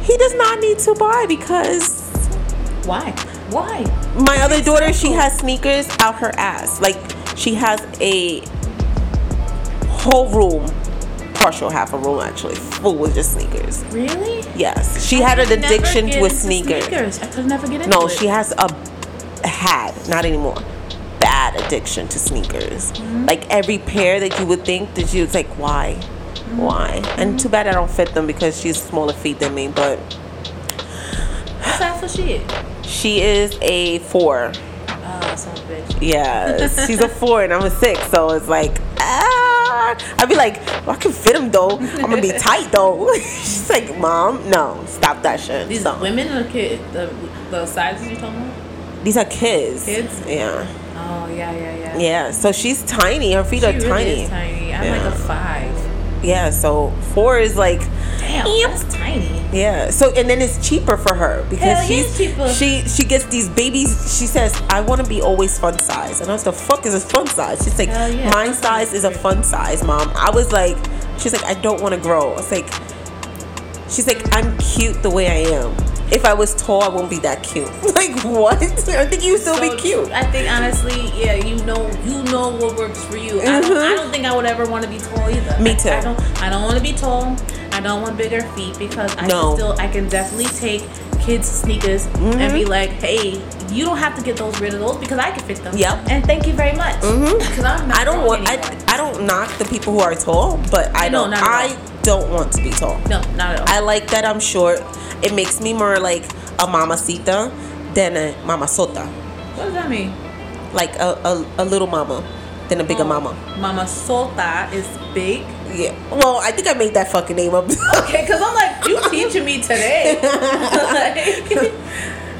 he does not need to buy because
Why? Why?
my other daughter she has sneakers out her ass. Like she has a whole room, partial half a room actually, full with just sneakers.
Really?
Yes, she had an
I could never
addiction to
into
sneakers.
I could never get into
No,
it.
she has a had, not anymore. Bad addiction to sneakers.
Mm-hmm.
Like every pair that you would think that you was like, why?
Mm-hmm.
Why? And too bad I don't fit them because she's smaller feet than me, but that's
What size was
she? is a four.
Oh, son of a bitch.
Yes, she's a four and I'm a six, so it's like ah. I'd be like, well, I can fit him though. I'm gonna be tight though. She's like, mom, no, stop that shit.
These
Stop.
women or kid? The the sizes you talking about?
These are kids.
Kids?
Yeah,
Oh yeah, yeah, yeah.
yeah. So she's tiny. Her feet
She
are
really
tiny.
is tiny. I'm
Yeah.
like a five.
Yeah. So four is like,
Damn,
Yep.
that's tiny.
yeah. So and then it's cheaper for her because
Hell
she's
cheaper.
she she gets these babies. She says, I want to be always fun size, and I was the fuck is a fun size? She's like,
yeah,
mine size
size
is a fun size, mom. I was like, she's like, I don't want to grow. I was like, she's like, I'm cute the way I am. If I was tall, I won't be that cute. like what? I think you still
So
be cute.
I think honestly, yeah, you know, you know what works for you. I, don't, I don't think I would ever want to be tall either.
Mm-hmm. Me too.
I, don't. I don't want to be tall. I don't want bigger feet because I
No.
can still. I can definitely take kids' sneakers and be like, hey, you don't have to get those rid of those because I can fit them.
Mm-hmm. Yep.
And thank you very much. Because I'm not.
I don't want. I,
anymore.
I don't knock the people who are tall, but I
No,
don't. I don't want to be tall.
no, not at all.
I like that I'm short. It makes me more like a mamacita than a mamasota.
what does that mean?
Like a, a, a little mama than a bigger
Oh,
mama.
Mama Solta is big.
Yeah. Well, I think I made that fucking name up.
Okay, because I'm like, you teaching me today. like,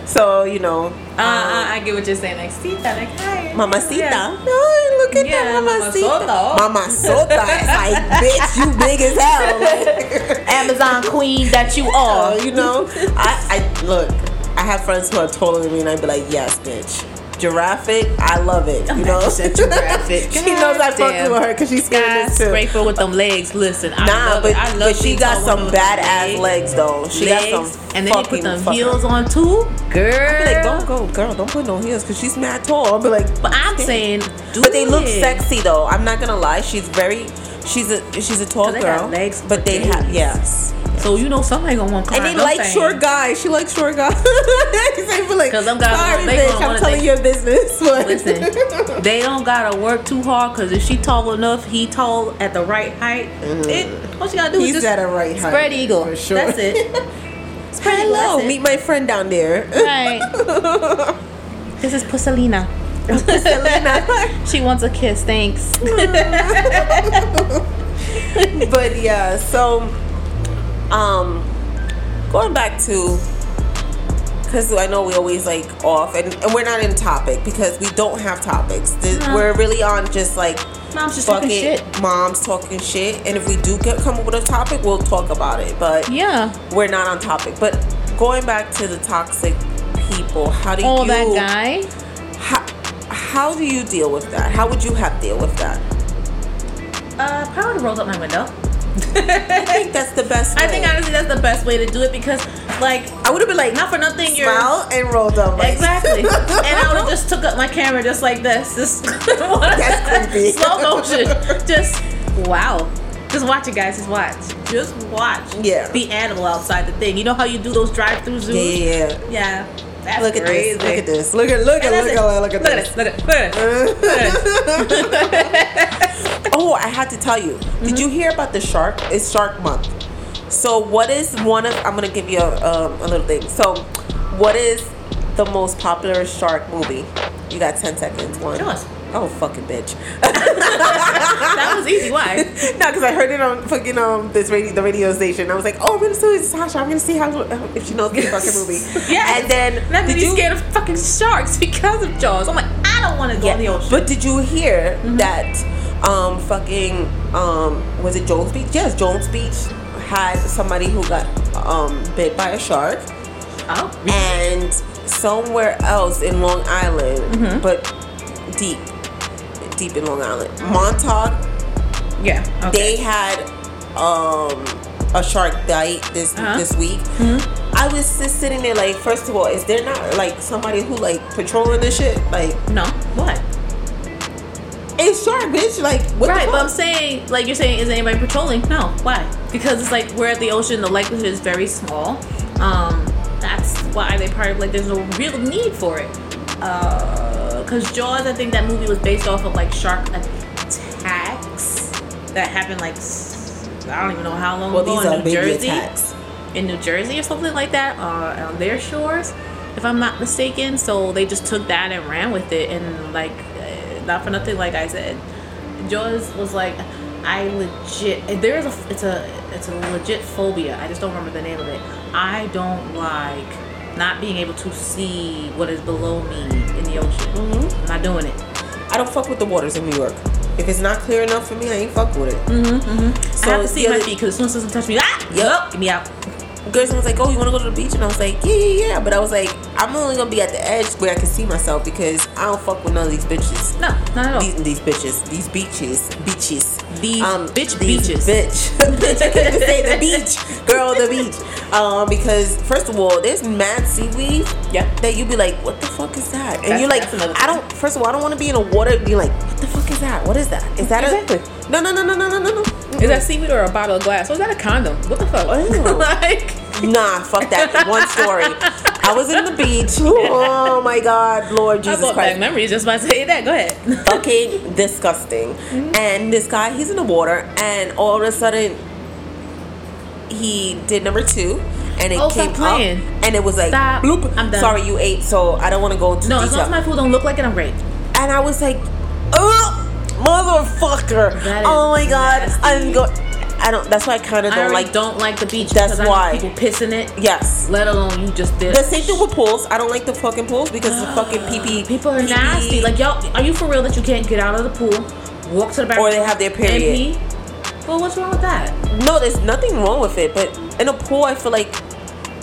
so, you know.
Uh, uh, I get what you're saying. Like, Sita, like, hi.
Mamacita.
Yeah.
Oh, look at
Yeah,
that mamacita.
Mama
Mamacita. It's like, bitch, you big as hell. Like,
Amazon queen that you are.
you know, I, I look. I have friends who are taller than me, and I'd be like, "Yes, bitch, giraffe. I love it." You know,
You said giraffe it.
she knows I fucked with her because she's scared this too.
scraper with them legs. Listen, I
Nah,
love
but,
it. I love
but she got some badass legs though. She
legs,
got some
and then you put them heels on too, girl.
Like, don't go, girl, don't put no heels because she's mad tall. I'll be like,
But I'm saying, do
but they look sexy though. I'm not gonna lie. She's very, she's a she's a tall girl.
legs
but they have yes.
So you know somebody gonna want to
And they like short guys. She likes short guys. like,
'Cause them guys
sorry,
they
bitch, I'm telling your business. But
Listen, they don't gotta work too hard because if she tall enough, he tall at the right height. Mm-hmm. It, what you gotta do
He's
is just
at a right height.
spread eagle.
For sure.
That's it. Spread eagle,
Hello,
that's
meet my friend down there.
Right. this is Pusselina. she wants a kiss. Thanks.
but yeah, so um going back to because I know we always like off and, and we're not in topic because we don't have topics. Th-
No.
We're really on just like
Mom's just talking shit.
moms talking shit. And if we do get come up with a topic, we'll talk about it. But
Yeah.
we're not on topic. But going back to the toxic people, how do
Oh,
you Oh,
that guy.
How, how do you deal with that? How would you have deal with that?
Uh, probably rolled up my window.
I think that's the best.
I think honestly that's the best way to do it because, like,
I would have been like,
not for nothing, you're
smile and roll down. Like,
Exactly. and I would have just took up my camera just like this. Just
That's creepy.
Slow motion. Just wow. Just watch it, guys. Just watch. Just watch.
Yeah.
The animal outside the thing. You know how you do those drive-through zoos?
yeah. Yeah.
That's
Look at
crazy.
this. Look at this. Look at look at look at look at
Look
this.
at. Look at this. Look at this. Look at this.
Oh, I had to tell you.
Mm-hmm.
Did you hear about the shark? It's Shark Month. So, what is one of? I'm gonna give you a, um, a little thing. So, what is the most popular shark movie? You got ten seconds. One.
Jaws.
Oh, fucking bitch.
That was easy. Why?
no, because I heard it on fucking um this radio the radio station. I was like, oh, I'm gonna see Sasha. I'm gonna see how if she knows the fucking movie.
Yeah.
And then
I'm
did you
scared of fucking sharks because of Jaws. I'm like, I don't want to go in the ocean.
But did you hear
Mm-hmm.
that um fucking um was it Jones Beach? Yes, Jones Beach had somebody who got um bit by a shark
oh,
and somewhere else in Long Island,
Mm-hmm.
but deep deep in Long Island. Montauk,
yeah. Okay.
they had um a shark bite this
Uh-huh.
this week. I was just sitting there like, first of all, is there not like somebody who like patrolling this shit? Like,
no. What?
it's shark, bitch. Like, what
right, but I'm saying, like you're saying, is anybody patrolling? No. Why? Because it's like we're at the ocean. The likelihood is very small. Um, that's why they probably like there's no real need for it. Because Jaws, I think that movie was based off of like shark attacks that happened like I don't even know how long
Well,
ago in New Jersey.
attacks.
in New Jersey or something like that uh, on their shores, if I'm not mistaken. So they just took that and ran with it, and like, uh, not for nothing, like I said, Jaws was like, I legit. There is a, it's a, it's a legit phobia. I just don't remember the name of it. I don't like not being able to see what is below me in the ocean.
Mm-hmm.
I'm not doing it.
I don't fuck with the waters in New York. If it's not clear enough for me, I ain't fuck with it. Mm-hmm, mm-hmm. So
I have to see my feet because as soon as someone touch me, ah,
Yup.
yup, get me out.
Gerson was like, "Oh, you want to go to the beach?" And I was like, "Yeah, yeah, yeah." But I was like, "I'm only gonna be at the edge where I can see myself because I don't fuck with none of these bitches.
No, not at all.
These, these bitches, these beaches, beaches,
These bitch
these
beaches.
bitch. bitch, I can't even say the beach, girl, the beach. Um, because first of all, there's mad seaweed.
Yep.
That you'd be like, what the fuck is that? And
That's-
you're like, I don't. First of all, I don't want to be in a water. and Be like, what the fuck is that? What is that? Is that
Exactly.
a? No, no, no, no, no, no, no, no.
Is that seaweed or a bottle of glass? Or is that a condom? What the fuck?
Ew.
like,
Nah, fuck that. One story. I was in the beach. Oh my God, Lord Jesus I
brought back
Christ.
memories just by saying that. Go ahead.
Fucking disgusting. And this guy, he's in the water, and all of a sudden, he did number two, and it
Oh,
came
playing.
up, and it was like,
Stop.
bloop.
I'm done.
Sorry, you ate, so I don't want to go into
No, as long as my food don't look like it, I'm great.
and I was like, oh, motherfucker. Oh my God.
nasty.
I'm going. I don't. That's why I kind of don't like.
don't like the beach
That's why.
People piss in it.
Yes.
Let alone you just did.
The same thing with pools. I don't like the fucking pools because the fucking pee pee.
People are nasty. Like y'all, are you for real that you can't get out of the pool, walk to the bathroom,
Or they have their period.
Well, what's wrong with that?
No, there's nothing wrong with it, but in a pool, I feel like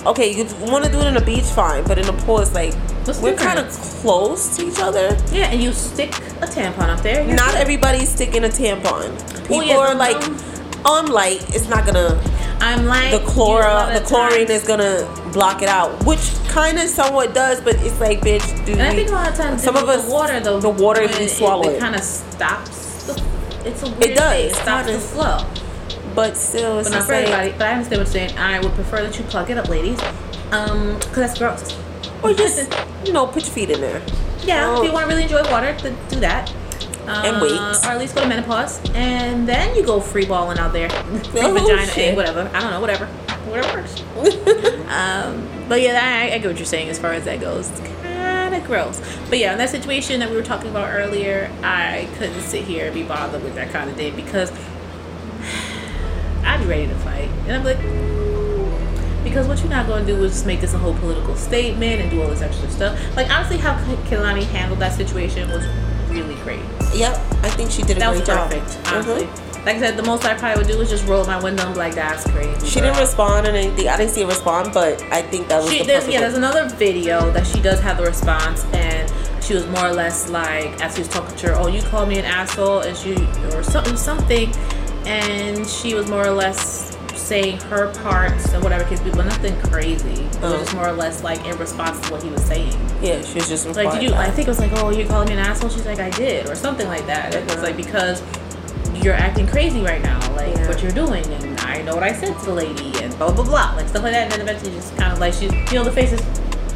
okay, you want to do it in a beach, fine, but in a pool, it's like
What's
we're kind of close to each other.
Yeah, and you stick a tampon up there.
Not
good.
everybody's sticking a tampon. People
Well, yeah,
are like, oh, I'm light. It's not gonna.
I'm like
The chlora, the chlorine is gonna block it out, which kind of somewhat does, but it's like, bitch, dude.
And I think a lot of times
some of us,
the water though,
the water, you swallow
it,
it,
kind of stops. The, it's a weird
does,
thing. It stops the flow.
but still, it's
But not for everybody. But I understand what you're saying. I would prefer that you plug it up, ladies. Um, cause that's gross.
or just you know, put your feet in there.
yeah,
Oh.
if you want to really enjoy water, then do that.
And
Uh,
wait.
Or at least go to menopause, and then you go free balling out there, free
Oh,
vagina,
shit.
egg, whatever. I don't know, whatever, whatever works. um, but yeah, I, I get what you're saying as far as that goes. It's kind of gross. But yeah, in that situation that we were talking about earlier, I couldn't sit here and be bothered with that kind of thing because I'd be ready to fight, and I'm like. Because what you're not going to do is just make this a whole political statement and do all this extra stuff. Like honestly, how Kehlani handled that situation was really great.
Yep, I think she did a
That was
great job.
perfect,
Mhm.
honestly. Like I said, the most I probably would do is just roll my window and be like, "That's crazy."
She
girl."
didn't respond or anything. I didn't see her respond, but I think that was
She,
the
there's, yeah, there's another video that she does have the response, and she was more or less like, as she was talking to her, "Oh, you called me an asshole," and she or something, something, and she was more or less saying her parts and whatever case be, but nothing crazy. It was
Oh.
just more or less like in response to what he was saying.
Yeah, she was just
Like, did you? I think it was like, "Oh, you're calling me an asshole." She's like, "I did," or something like that. It was like because you're acting crazy right now, like
Yeah.
what you're doing, and I know what I said to the lady, and blah blah blah, like stuff like that. And then eventually, just kind of like she's, you know, the faces.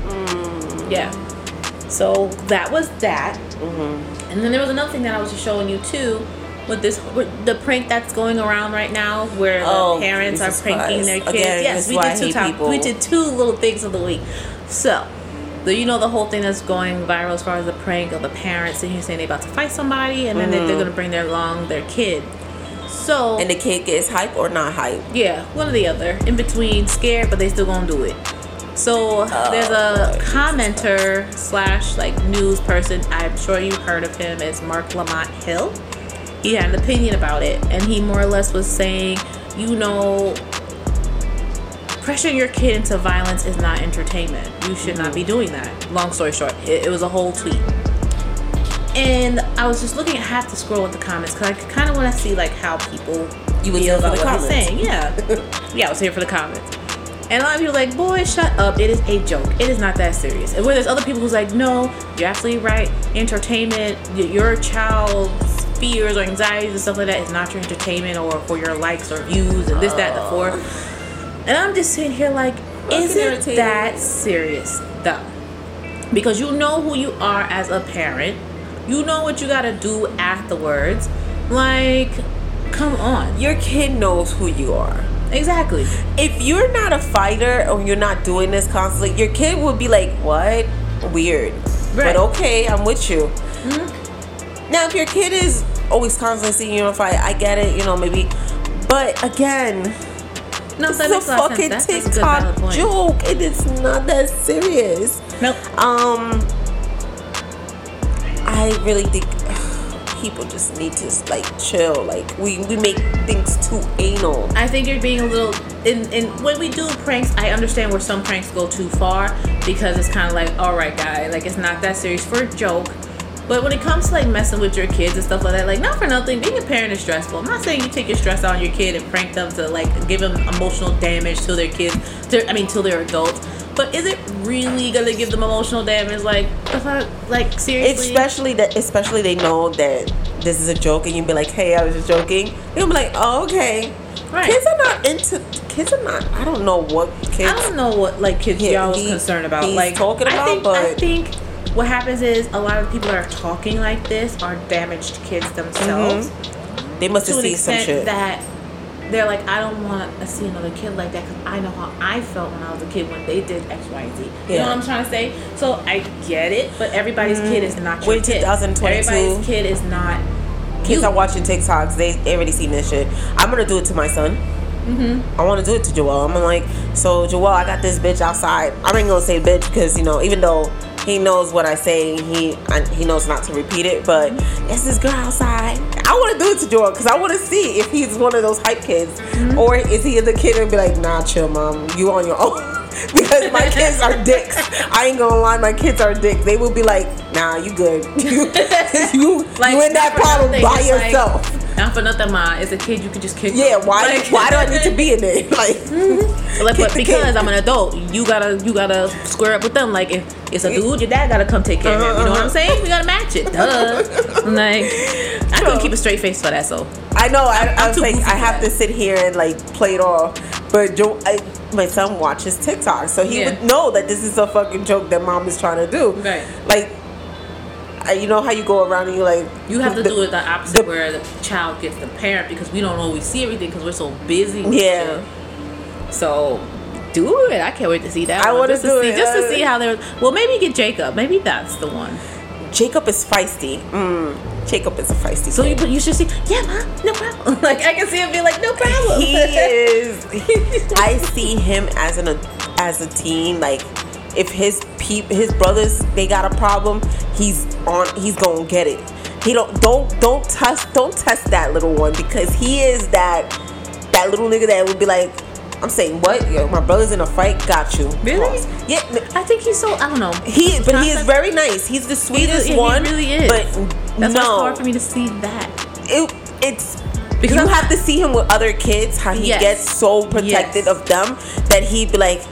Mm,
Yeah. So that was that.
mhm.
And then there was another thing that I was just showing you too, with this with the prank that's going around right now, where
Oh,
the parents
Jesus
are pranking
Christ.
their kids.
Again,
yes, we
is why I
did two top, we did two little things of the week. So, do you know the whole thing that's going viral as far as the prank of the parents and here saying they're about to fight somebody, and then they they're mm-hmm. gonna bring their along their kid. So
And the kid gets hype or not hype.
yeah, one or the other. In between, scared, but they still gonna do it. So oh, there's a
Lord
commenter slash like news person. I'm sure you've heard of him. It's Marc Lamont Hill. He had an opinion about it, and he more or less was saying, you know, pressuring your kid into violence is not entertainment. You should not be mm-hmm. doing that. Long story short, it, it was a whole tweet. And I was just looking at half the scroll with the comments because I kind of want to see like how people
You
feel about
the
what he's
comments.
saying. Yeah, yeah, I was here for the comments. And a lot of people are like, boy, shut up. It is a joke. It is not that serious. And where there's other people who's like, no, you're absolutely right. Entertainment, your child's fears or anxieties and stuff like that is not your entertainment or for your likes or views and this, that, the fourth. Oh. And I'm just sitting here like, is it that serious though? Because you know who you are as a parent. You know what you gotta do afterwards. Like, come on.
Your kid knows who you are.
Exactly.
If you're not a fighter or you're not doing this constantly, your kid would be like, "What? Weird."
Right.
But okay, I'm with you. Mm-hmm. Now, if your kid is always constantly seeing you a fight, I get it. You know, maybe. But again,
No,
it's
that
a
makes a
fucking
sense. That's, that's a good
TikTok
point.
joke. It is not that serious.
Nope.
Um, I really think people just need to like chill. Like we we make things too anal.
I think you're being a little. In, in when we do pranks, I understand where some pranks go too far because it's kind of like, all right, guy, like it's not that serious for a joke. But when it comes to like messing with your kids and stuff like that, like not for nothing, being a parent is stressful. I'm not saying you take your stress out on your kid and prank them to like give them emotional damage to their kids. To, I mean, till they're adults. But is it really gonna give them emotional damage? Like, the fuck? Like seriously?
Especially that, especially they know that this is a joke, and you be like, "Hey, I was just joking." They'll be like, "Oh, okay."
Right.
Kids are not into. Kids are not. I don't know what kids.
I don't know what like kids y'all was concerned about. like
talking
I
about,
think, I
but-
think what happens is a lot of people that are talking like this are damaged kids themselves
They must have seen some shit.
that they're like, I don't want to see another kid like that because I know how I felt when I was a kid when they did X, Y, Z. You
Yeah.
know what I'm trying to say? So I get it, but everybody's kid is not your
Wait,
kid.
2022.
Everybody's kid is not.
Kids
you.
are watching TikToks. They they already seen this shit. I'm gonna do it to my son. Mm-hmm. I want to do it to Joel. I'm like, so Joel, I got this bitch outside. I ain't gonna say bitch because you know, even though he knows what I say, he I, he knows not to repeat it. But it's this girl outside. I want to do it to Joel because I want to see if he's one of those hype kids, mm-hmm. or is he the kid and be like, nah, chill, mom, you on your own. because my kids are dicks. I ain't gonna lie, my kids are dicks. They will be like, nah, you good. you you,
Like,
you in that
not
problem
nothing,
by
it's like-
yourself.
Not for nothing, ma. It's a kid. You could just kick.
Yeah,
them.
why?
Like-
why do I need to be in there? Like,
mm-hmm.
Like,
but because
kid.
I'm an adult, you gotta you gotta square up with them. Like if it's a dude, your dad gotta come take care of him. You know what I'm uh-huh. saying? We gotta match it. Duh. I'm like I couldn't keep a straight face for that. So
I know. I, I was
too
like, I have
that.
to sit here and like play it off. But Joe, I, my son watches TikTok, so he
Yeah.
would know that this is a fucking joke that mom is trying to do.
Right.
Like, you know how you go around and you like.
you have to
the-
do it the opposite,
the-
where the child gets the parent because we don't always see everything because we're so busy.
Yeah.
So. Do it! I can't wait to see that.
I do
to see,
it.
just to see how they're. Well, maybe get Jacob. Maybe that's the one.
Jacob is feisty. Mm, Jacob is a feisty.
So
kid.
you but you should see. Yeah, ma, no problem. Like I can see him be like, no problem.
he is i see him as an as a teen like if his peep his brothers they got a problem he's on he's gonna get it he don't don't don't test don't test that little one because he is that that little nigga that would be like i'm saying what Yo, my brother's in a fight got you
Really?
Yeah
I think he's so. I don't know.
he but he is very nice he's the sweetest
he
one
really is.
but
That's why it's
no
hard for me to see that.
it, it's
Because
you have to see him with other kids how he
Yes.
gets so protected
Yes.
of them that he'd be like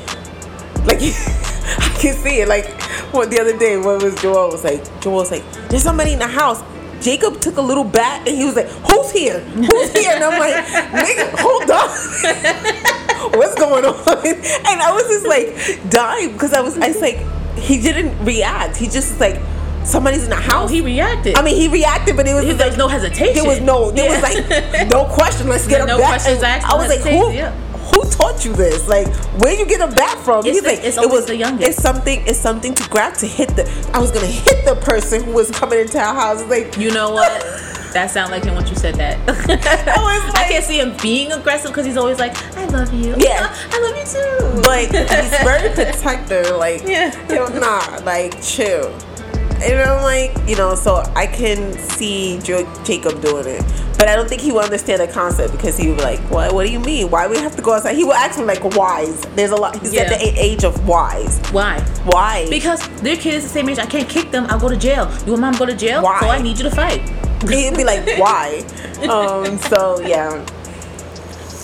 like I can see it like what the other day when it was Joel was like Joel was like there's somebody in the house Jacob took a little bat and he was like who's here who's here and I'm like nigga hold on what's going on and I was just like dying because I was I was like he didn't react he just like somebody's in the house.
he reacted.
I mean, he reacted, but it was
He-
just
there
like
was no hesitation.
There was no, there
Yeah.
was like no question. Let's get a
No
bat.
questions asked,
I was like, who,
yeah.
who taught you this? Like, where you get a bat from?
It's
He's
the-
like,
it's
it was
the youngest.
It's something. It's something to grab to hit the. I was gonna hit the person who was coming into our house. Like,
You know what? That sound like him when you said that.
I was
I can't see him being aggressive because he's always like, "I love you."
Yeah.
"Oh, I love you too.
but he's very protective. Like,
Yeah.
you know, nah, like chill. And I'm like, you know, so I can see Jo- Jacob doing it, but I don't think he will understand the concept because he would be like, "What? What do you mean? Why we have to go outside?" He will ask me like, "Whys?" There's a lot. He's
Yeah.
at the age of whys.
Why?
Why?
Because their kids the same age. I can't kick them. I'll go to jail. You want mom to go to jail?
Why?
So I need you to fight.
He'd be like, "Why?" Um. So yeah.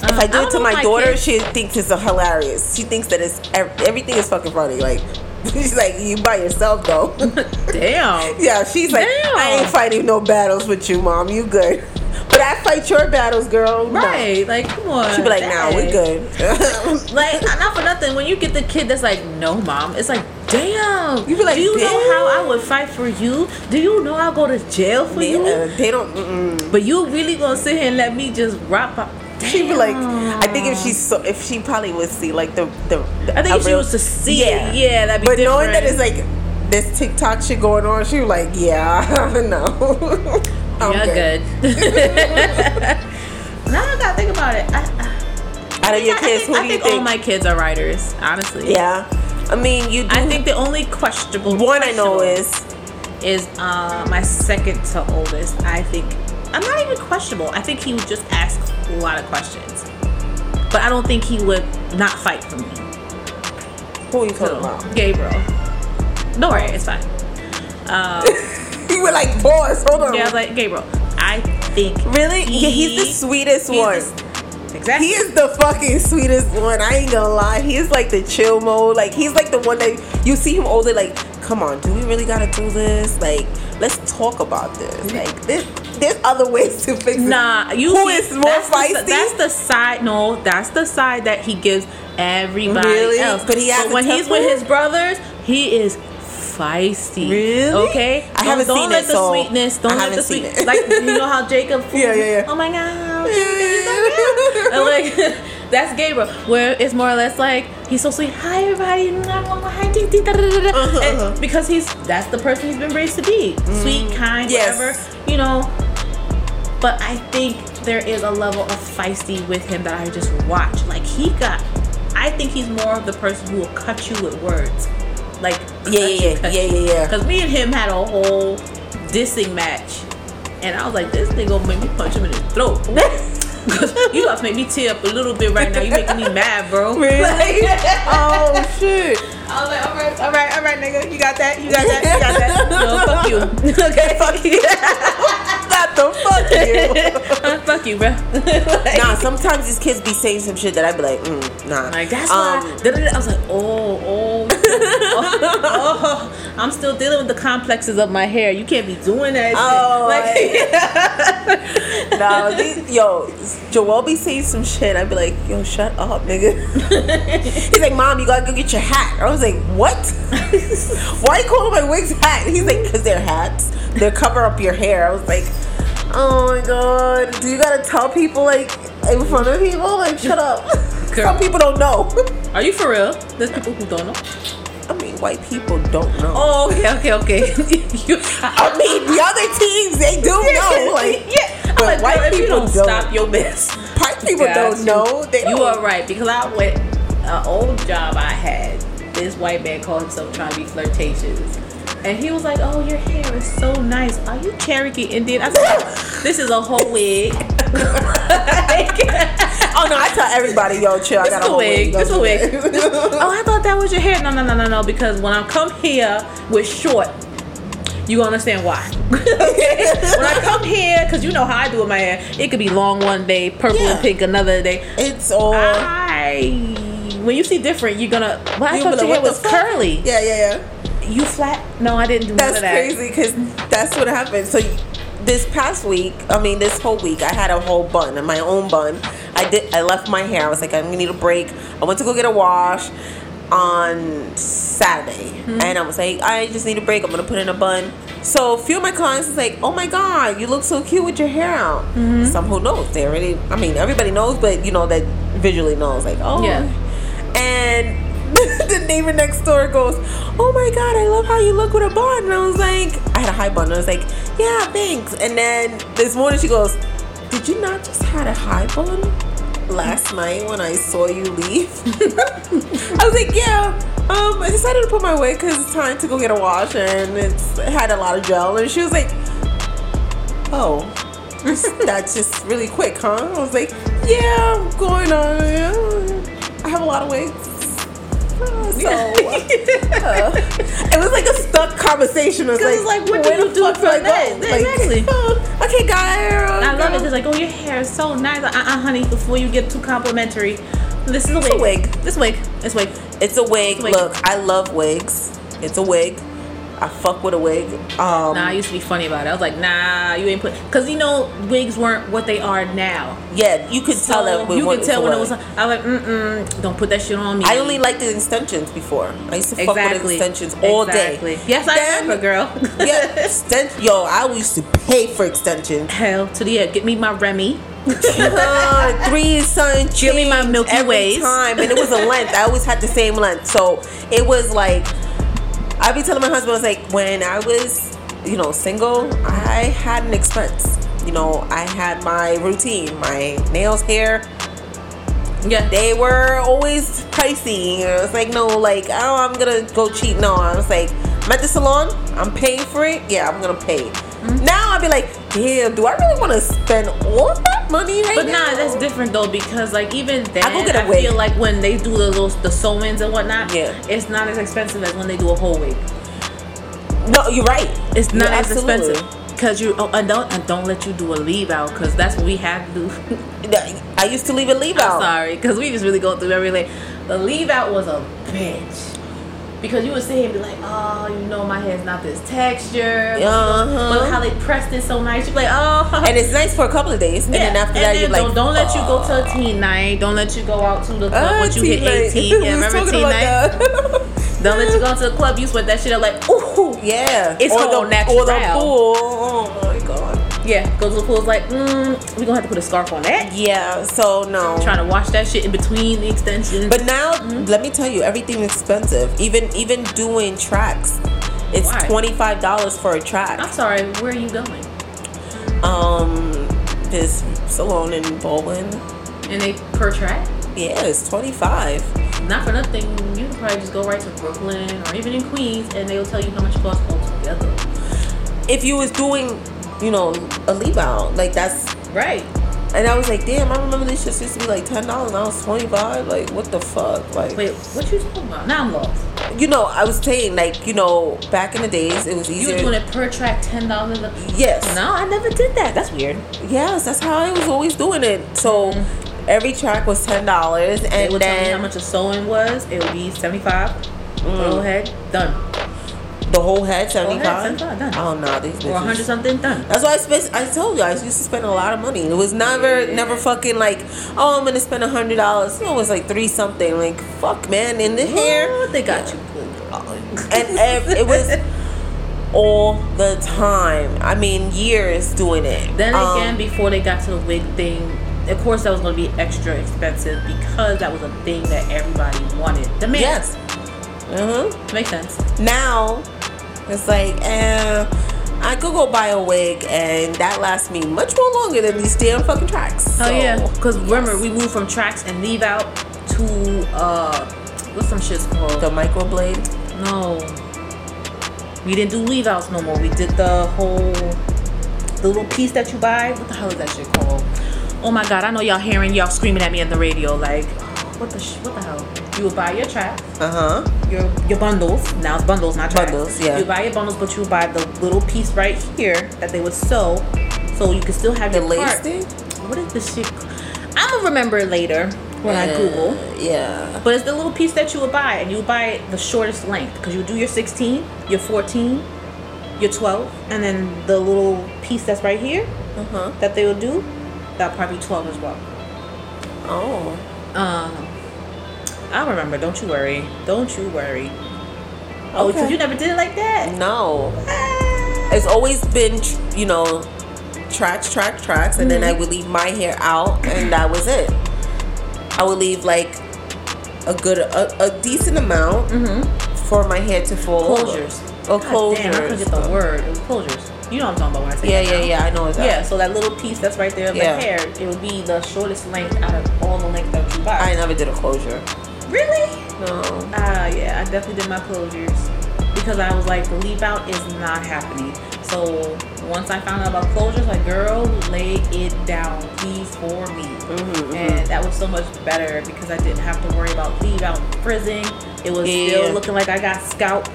If I do it to my, daughter, she thinks it's hilarious. She thinks that it's everything is fucking funny. Like she's like, "You by yourself though."
Damn.
Yeah, she's like,
Damn.
I ain't fighting no battles with you, mom. You good. But I fight your battles, girl. No.
Right. Like, come on.
She'd be like, nah, we
Dang.
good.
Like, not for nothing. When you get the kid that's like, no, mom, it's like, damn.
You be like,
do you know how I would fight for you? Do you know I'll go to jail for you?
yeah, they don't. Mm-mm.
But you really gonna sit here and let me just rock? up?
She'd be like, I think if she's so, if she probably would see like the the.
I think if she was to see it, yeah, that'd be
But
different.
knowing that it's like this TikTok shit going on, she was like, yeah, no. I'm
You're good. now I gotta think about it. I, I,
Out of your
I
kids,
think,
who
I
do you
think all my kids are writers. Honestly,
yeah, I mean, you. Do
I think the only questionable
one I know is
is uh, my second to oldest. I think I'm not even questionable. I think he would just ask a lot of questions, but I don't think he would not fight for me.
who are you talking
So,
about?
Gabriel. Don't worry, it's fine. Um,
You were like, pause, hold on.
yeah, I was like Gabriel. I think
really? yeah, he's the sweetest
he's
one.
the- exactly.
He is the fucking sweetest one. I ain't gonna lie. He's like the chill mode. Like he's like the one that you see him older. Like, come on, do we really gotta do this? Like, let's talk about this. Like, there's there's other ways to fix it.
Nah, you
Who
see,
is more
that's the-
feisty?
that's the side. No, that's the side that he gives everybody
Really?
else.
But he has a
when he's with his brothers, he is feisty.
Really?
Okay.
I
Don't-
haven't
don't
seen
let
it,
the
so
sweetness. Don't
I
let the sweet. Like you know how Jacob.
Yeah, yeah, yeah.
Oh my god. Jacob, you're so cute. And like that's Gabriel, where it's more or less like he's so sweet. Hi everybody. And because he's that's the person he's been raised to be. Sweet, kind,
Mm. Yes.
whatever. You know, but I think there is a level of feisty with him that I just watch. Like he got, I think he's more of the person who will cut you with words. Like
Yeah, yeah, yeah, yeah, yeah, yeah.
Because me and him had a whole dissing match, and I was like, this nigga gonna make me punch him in his throat. Cause you about to make me tear up a little bit right now. You making me mad, bro.
Really?
Like-
oh shit.
I was like, all right, all right, all right, nigga, you got that, you got that, you got that. No, fuck you. okay, fuck you.
Not the fuck you.
fuck you, bro. like,
nah, sometimes these kids be saying some shit that I be like, mm, nah.
Like that's
Um,
why da-da-da. I was like, oh, oh, oh, oh, I'm still dealing with the complexes of my hair. You can't be doing that.
Oh,
shit. Like,
No, these, yo, Joel be saying some shit. I'd be like, yo, shut up, nigga. He's like, mom, you gotta go get your hat. I was like, what? Why you calling my wigs hat? He's like, because they're hats. They cover up your hair. I was like, oh my god. Do you gotta tell people, like, in front of people? Like, shut up.
Girl.
Some people don't know.
Are you for real? There's people who don't know.
I mean, white people don't know.
Oh, okay, okay, okay. you,
I mean, the other teams, they do know. Like,
yeah. I'm
but
like,
white
girl,
people
don't,
don't.
stop your mess.
white people don't know. They
You
don't.
are right because I went an old job I had. This white man called himself trying to be flirtatious. And he was like, "Oh, your hair is so nice. Are you Cherokee Indian?" I said, "This is a whole wig.
Oh no, I tell everybody, yo, chill. I got a
wig. This is a wig. oh, I thought that was your hair. No, no, no, no, no. Because when I come here with short, you gonna understand why. okay? When I come here, because you know how I do with my hair, it could be long one day, purple
Yeah.
and pink another day.
It's all.
I when you see different, you're gonna. Well, I
You
thought your hair was curly.
Yeah, yeah, yeah.
You flat? No, I didn't do
That's
none of that.
crazy because that's what happened. So this past week, I mean, this whole week, I had a whole bun, my own bun. I did. I left my hair. I was like, I'm gonna need a break. I went to go get a wash. on Saturday,
Mm-hmm.
and I was like, I just need a break. I'm gonna put in a bun. So a few of my clients was like, Oh my god, you look so cute with your hair out.
Mm-hmm.
Some who knows they already. I mean, everybody knows, but you know that visually knows. Like, oh,
Yeah.
And the neighbor next door goes, Oh my god, I love how you look with a bun. And I was like, I had a high bun. I was like, Yeah, thanks. And then this morning she goes, Did you not just had a high bun last night when I saw you leave? I was like, Yeah. Um, I decided to put my wig because it's time to go get a wash and it's it had a lot of gel. And she was like, Oh, that's just really quick, huh? I was like, Yeah, I'm going on. I have a lot of wigs. Uh, So uh, it was like a stuck conversation. It was like,
it's like, what do you do for
do I go?
that?
Like,
Exactly.
uh, okay, guy. uh,
I love it.
girl.
It's like, oh, your hair is so nice. Like, uh-uh, honey, before you get too complimentary, this is a wig.
a wig.
This wig. This wig.
It's a wig.
Wig.
Look, I love wigs. It's a wig. I fuck with a wig. Um,
Nah, I used to be funny about it. I was like, nah, you ain't put, cause you know wigs weren't what they are now.
yeah, you could tell that.
you could tell when it was. I was like, mm mm, don't put that shit on me.
I only liked the extensions before. I used to fuck with extensions all
exactly.
day.
Yes, I
Then-
remember, girl.
yeah, extend- Yo, I used to pay for extensions.
Hell to the yeah. Get me my Remy.
Uh, three sun
Give me my Milky
every
Ways.
time, and it was a length. I always had the same length, so it was like I'd be telling my husband, I was like, when I was, you know, single, I had an expense. You know, I had my routine, my nails, hair.
Yeah.
They were always pricey. It was like, no, like, oh, I'm gonna go cheap. No, I was like, I'm at the salon. I'm paying for it. Yeah, I'm gonna pay.
Mm-hmm.
Now I'd be like, damn, do I really want to spend all of that money right
But
now?
nah, that's different though because like even then,
I go get a
I
wig.
feel like when they do the little the sew-ins and whatnot,
Yeah.
it's not as expensive as when they do a whole wig.
No, you're right.
It's not
You're
as
absolutely-
expensive because you oh, and don't and don't let you do a leave out because that's what we had to do.
I used to leave a leave
I'm
out.
sorry because we just really going through every like the leave out was a bitch. Because you would sit here and be like, oh, you know, my hair's not this texture.
Uh-huh.
But how they pressed it so nice. You're like, oh.
And it's nice for a couple of days, Yeah. and then after that, you're
don't, don't let you go to a teen night. Don't let you go out to the club
Ah,
once you hit
night.
18. Yeah, remember teen night? Don't let you go to the club. You sweat that shit up like, ooh.
yeah,
It's all natural.
Or the pool.
Yeah, go to the pool. It's like, mm, we gonna have to put a scarf on that.
Yeah. So no.
Trying to wash that shit in between the extensions.
But now,
Mm-hmm.
let me tell you, everything's expensive. Even even doing tracks, it's twenty five dollars for a track.
I'm sorry, where are you going?
Um, this salon in Baldwin,
And they per track?
yeah, it's twenty five.
Not for nothing, you can probably just go right to Brooklyn or even in Queens and they'll tell you how much it costs altogether.
If you was doing, you know, a leave out, like that's
Right.
And I was like, damn, I remember this shit used to be like ten dollars. Now it's twenty five. Like, what the fuck? Like,
Wait, what you talking about? Now I'm lost.
you know, I was saying like, you know, back in the days, it was easy.
You
easier.
were doing it per track, ten dollars a
Yes.
No, I never did that. That's weird.
Yes, that's how I was always doing it. So every track was ten dollars,
Mm-hmm. They
and
would tell me
then
how much a sewing was. It would be seventy five.
Mm.
Go ahead, done.
The whole head seventy
head, 75, done.
Oh no, these
Or hundred something, done.
That's why I spent. I told you I used to spend a lot of money. It was never,
Yeah.
never fucking like, oh, I'm gonna spend a hundred dollars. No, it was like three something. Like, fuck, man, in the hair.
What? They got you
and ev- it was all the time. I mean, years doing it.
Then
Um,
again, before they got to the wig thing, of course that was going to be extra expensive because that was a thing that everybody wanted. Demand.
yes. Uh huh.
Makes sense.
Now, it's like, eh, I could go buy a wig, and that lasts me much more longer than these damn fucking tracks.
Oh
So,
yeah, because remember we moved from tracks and leave out to uh, what's some shit's called?
the microblade.
no, we didn't do leave outs no more. We did the whole the little piece that you buy. What the hell is that shit called? Oh my god, I know y'all hearing y'all screaming at me on the radio like, what the sh- what the hell? You would buy your tracks.
Uh huh.
your your bundles. Now it's bundles, not tracks.
Bundles, yeah.
You buy your bundles, but you buy the little piece right here that they would sew, so you can still have
The
your
lace thing.
What is this shit? I'm gonna remember it later when I
Uh,
Google.
Yeah.
But it's the little piece that you would buy, and you would buy the shortest length because you would do your 16, your 14, your 12, and then the little piece that's right here
Uh huh.
that they would do, that probably 12 as well.
Oh.
Um, I remember. Don't you worry. Don't you worry. Oh, because
Okay.
you never did it like that.
No. It's always been, you know, tracks, track, tracks, and then
Mm-hmm.
I would leave my hair out, and that was it. I would leave like a good, a, a decent amount for my hair to fall.
Mm-hmm. Closures.
Oh,
God Damn, I couldn't get the word. It was closures. You know what I'm talking about when I say
Yeah, yeah, yeah. I know that.
Yeah, so that little piece that's right there of
Yeah.
the hair, it would be the shortest length out of all the length that you buy.
I never did a closure.
Really?
No.
Ah, yeah, I definitely did my closures because I was like, the leave out is not happening. So once I found out about closures, like, girl, lay it down, please, for me.
Mm-hmm,
And that was so much better because I didn't have to worry about leave out frizzing. It was
Yeah.
still looking like I got scalp,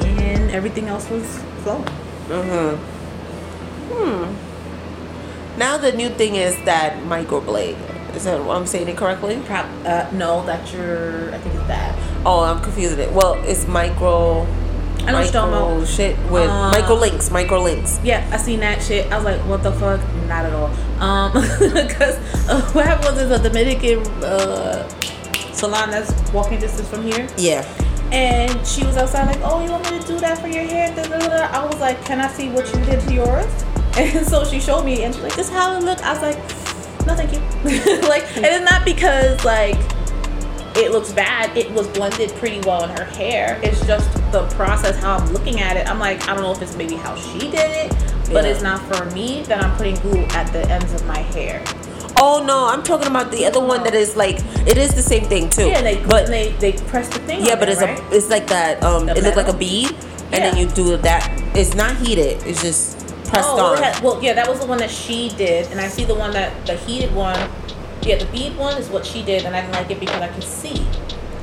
and everything else was flowing.
Mm-hmm. Hmm. Now the new thing is that microblade. Is that what I'm saying it correctly?
Prop, uh, no, that's your. I think it's that.
Oh, I'm confusing it. Well, it's micro.
I know
micro shit with
Uh,
micro links, micro links.
Yeah, I seen that shit. I was like, what the fuck? Not at all. Um, because uh, what happened was there's a Dominican uh, salon that's walking distance from here,
Yeah.
and she was outside like, oh, you want me to do that for your hair? Da, da, da. I was like, can I see what you did to yours? And so she showed me, and she's like, this is how it look. I was like, no, thank you. like, and it's not because like it looks bad. It was blended pretty well in her hair. It's just the process how I'm looking at it. I'm like, I don't know if it's maybe how she did it, but
Yeah.
it's not for me that I'm putting glue at the ends of my hair.
Oh no, I'm talking about the other one that is like it is the same thing too.
Yeah, they
but
they they press the thing.
yeah,
on
but it's
right?
a it's like that. Um,
The
it looked like a bead, and then you do that. It's not heated. It's just pressed
oh, well,
on.
had- well, yeah, that was the one that she did, and I see the one that the heated one. Yeah, the bead one is what she did, and I didn't like it because I could see.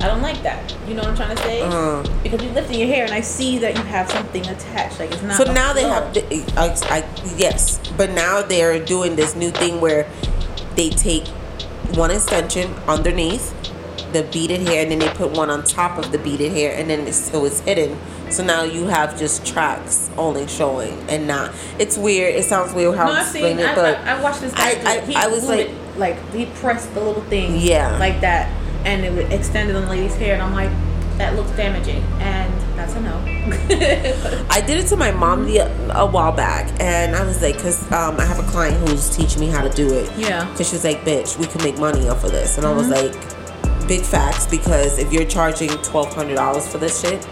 I don't like that. You know what I'm trying to say?
Uh.
Because you're lifting your hair, and I see that you have something attached. Like it's not.
So now they have, the, I, I, yes, but now they're doing this new thing where they take one extension underneath the beaded hair, and then they put one on top of the beaded hair, and then it's, so it's hidden. So now you have just tracks only showing, and not. It's weird. It sounds weird how
No,
I'm explaining it, but
I, I watched this guy.
I- I-
he
I was like-
it, like he pressed the little thing.
Yeah.
Like that, and it would extend on the lady's hair, and I'm like, that looks damaging, and that's a no.
I did it to my mom the, a while back, and I was like, because um, I have a client who's teaching me how to do it.
Yeah. Mm-hmm.
Because she was like, bitch, we can make money off of this. And I was like, big facts, because if you're charging $1,200 for this shit,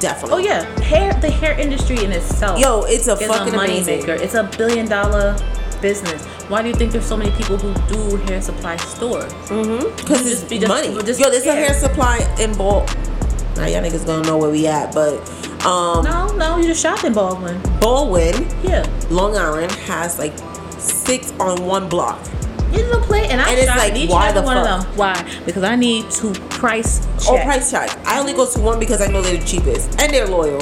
definitely.
oh yeah, hair. The hair industry in itself.
Yo, it's a fucking
a money
amazing.
maker. It's a billion dollar business. Why do you think there's so many people who do hair supply stores?
Mm-hmm.
Because
it's
just-
money.
just-
Yo, there's a hair supply in bulk. Now, y'all niggas gonna know where we at, but um,
No, no, you just shop in Baldwin.
Baldwin,
Yeah.
Long Island, has like six on one block.
You don't play, and I
And it's like,
in each
why the
one
fuck?
of them. Why? Because I need to price oh, check.
Oh, price tag. I only go to one because I know they're the cheapest and they're loyal.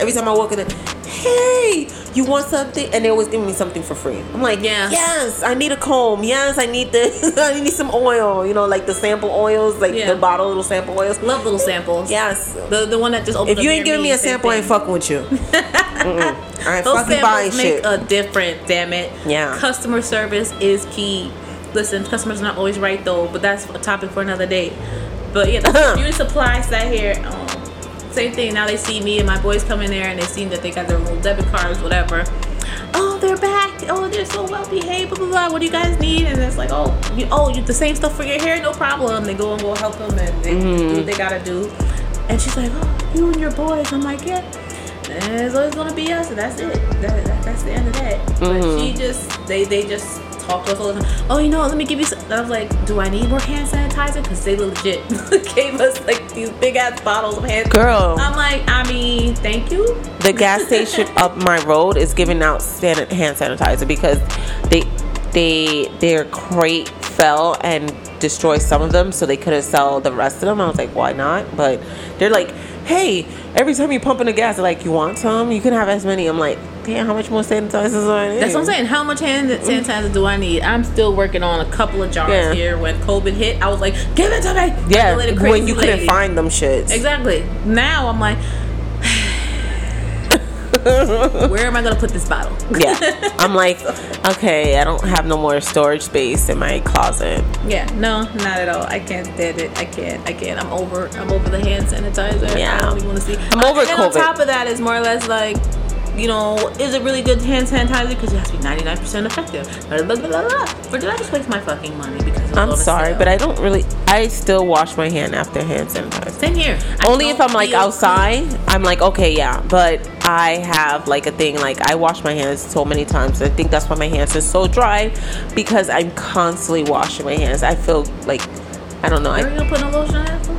Every time I walk in, there, hey, you want something? And they always give me something for free. I'm like,
Yeah.
yes, I need a comb. Yes, I need this. I need some oil. You know, like the sample oils, like
Yeah.
the bottle little sample oils.
Love little samples.
Yes.
The the one that just opened
If you ain't giving me a sample, I ain't fucking with you. I ain't
Those
fucking buying
make
shit.
a difference, damn it.
Yeah.
Customer service is key. Listen, customers are not always right though, but that's a topic for another day. But yeah, the beauty supply sat here. Um, same thing. Now they see me and my boys come in there and they see that they got their little debit cards, whatever. Oh, they're back. Oh, they're so well behaved. Blah blah blah. What do you guys need? And it's like, oh, you, oh, you the same stuff for your hair, no problem. They go and go help them and they do what they gotta do. And she's like, oh, you and your boys. I'm like, yeah. And it's always gonna be us, and that's it. That, that, that's the end of that. But she just, they, they just talk to us all the time. Oh, you know, let me give you. Some. And I was like, do I need more hand sanitizer? Because they legit gave us like these big ass bottles of hand.
Girl.
I'm like, I mean, thank you.
the gas station up my road is giving out san- hand sanitizer because they they their crate fell and destroyed some of them so they couldn't sell the rest of them i was like why not but they're like hey every time you pump in the gas they're like you want some you can have as many i'm like damn how much more sanitizers do I need?
That's what I'm saying. How much hand sanitizer do I need? I'm still working on a couple of jars
Yeah.
here. When COVID hit, I was like, give it to me.
yeah when you couldn't
lady.
find them shits
Exactly. Now I'm like, Where am I gonna put this bottle?
yeah. I'm like, okay, I don't have no more storage space in my closet.
Yeah, no, not at all. I can't stand it. I can't. I can't. I'm over. I'm over the hand sanitizer.
Yeah.
I don't even want to see.
I'm over
and on top of that, is more or less like, you know, is it really good hand sanitizer? Because it has to be 99% effective. Blah, blah, blah, blah. Or did I just waste my fucking money because
I'm sorry, but I don't really. I still wash my hand after hand sanitizer.
same here. I
Only if I'm like outside, I'm like, okay, yeah. But I have like a thing, like I wash my hands so many times. I think that's why my hands are so dry because I'm constantly washing my hands. I feel like, I don't know.
Are
I,
you gonna put no lotion on?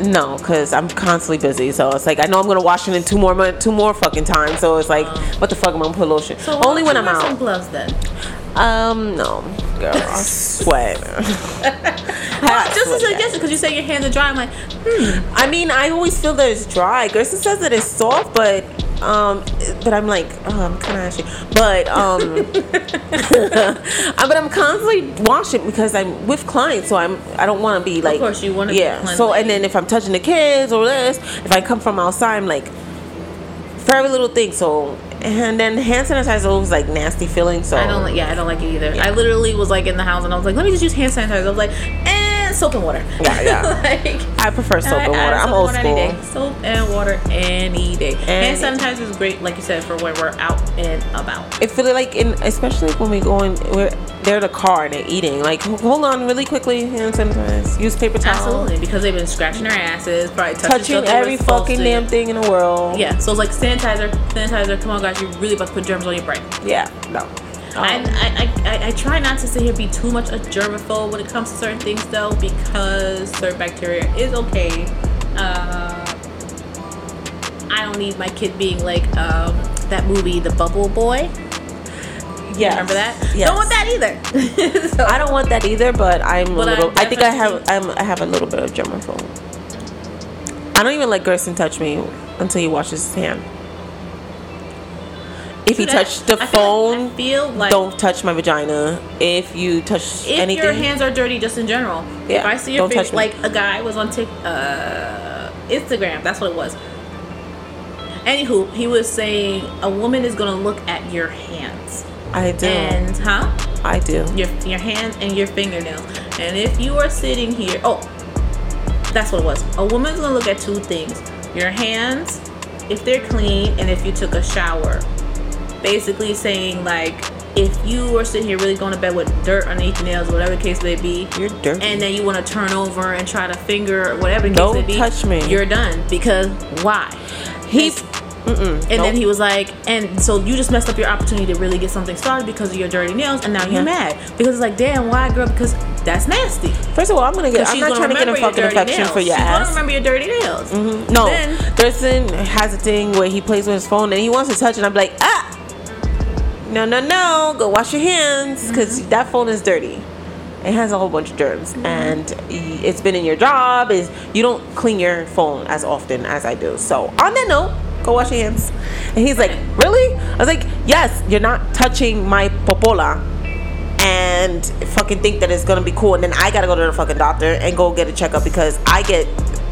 No, because I'm constantly busy. So it's like I know I'm gonna wash it in two more two more fucking times. So it's like, what the fuck am I gonna put lotion?
So
Only when I'm
wear Some
out.
gloves then.
Um, no, girl, I sweat.
Well, just as a suggestion because you say your hands are dry. I'm like, hmm.
I mean, I always feel that it's dry. Gerson says that it's soft, but um, but I'm like, oh, I'm kind of ashy. But um, but I'm constantly washing because I'm with clients, so I'm I don't want to be like, Of
course, you wanna
yeah.
cleanly.
so and then if I'm touching the kids or this, if I come from outside, I'm like, for every little thing. So and then hand sanitizer always like nasty feeling. So
I don't like. Yeah, I don't like it either.
Yeah.
I literally was like in the house and I was like, let me just use hand sanitizer. I was like, and soap and water.
Yeah, yeah.
like,
I prefer soap and
I- I-
water. I'm
soap
old
and any
school.
day. Soap and water any day.
Any-
hand sanitizer is great, like you said, for when we're out and about.
it feel like in especially when we go in we're they're in the car and they're eating like hold on really quickly hand sanitize use paper towel
Absolutely, because they've been scratching their asses, probably touching,
touching
stuff they weren't
every fucking
to.
damn thing in the world
Yeah, so it's like sanitizer, sanitizer. Come on, guys, you're really about to put germs on your brain.
yeah no
I,
Um,
I, I, I try not to sit here and be too much a germaphobe when it comes to certain things though because certain bacteria is okay. Uh, I don't need my kid being like um, that movie, The Bubble Boy.
yeah
Remember that?
yes.
Don't want that either. so,
I don't want that either but I'm
But
a
I
little I, think I have I'm, I have a little bit of germaphobe I don't even let Gerson touch me until he washes his hand if
you
touch the
I
phone
feel like
don't touch my vagina if you touch
if
anything
your hands are dirty, just in general.
Yeah,
If I see your
don't
face, like a guy was on Tik, uh, Instagram. That's what it was. Anywho, he was saying a woman is gonna look at your hands
I do
and huh,
I do
your your hands and your fingernails. And if you are sitting here, oh, that's what it was. A woman's gonna look at two things: your hands, if they're clean, and if you took a shower. Basically saying like. If you were sitting here really going to bed with dirt underneath your nails, whatever the case may be,
you're dirty
and then you want to turn over and try to finger or whatever the case
Don't
may be,
touch me.
You're done because why?
He, mm-mm,
And
nope.
then he was like, and so you just messed up your opportunity to really get something started because of your dirty nails, and now you're mad because it's like, damn, why, girl? Because that's nasty.
First of all, I'm gonna get. I'm not trying to get a fucking
dirty
affection
nails.
for your
she's gonna
ass.
remember your dirty nails.
No,
Then-
Thurston has a thing where he plays with his phone and he wants to touch, and I'm like, ah, no, no, no, go wash your hands because
Mm-hmm.
that phone is dirty. It has a whole bunch of germs, and it's been in your job. Is you don't clean your phone as often as I do. So on that note, go wash your hands. And he's like, really? I was like, yes. You're not touching my popola. And fucking think that it's gonna be cool, and then I gotta go to the fucking doctor and go get a checkup because I get,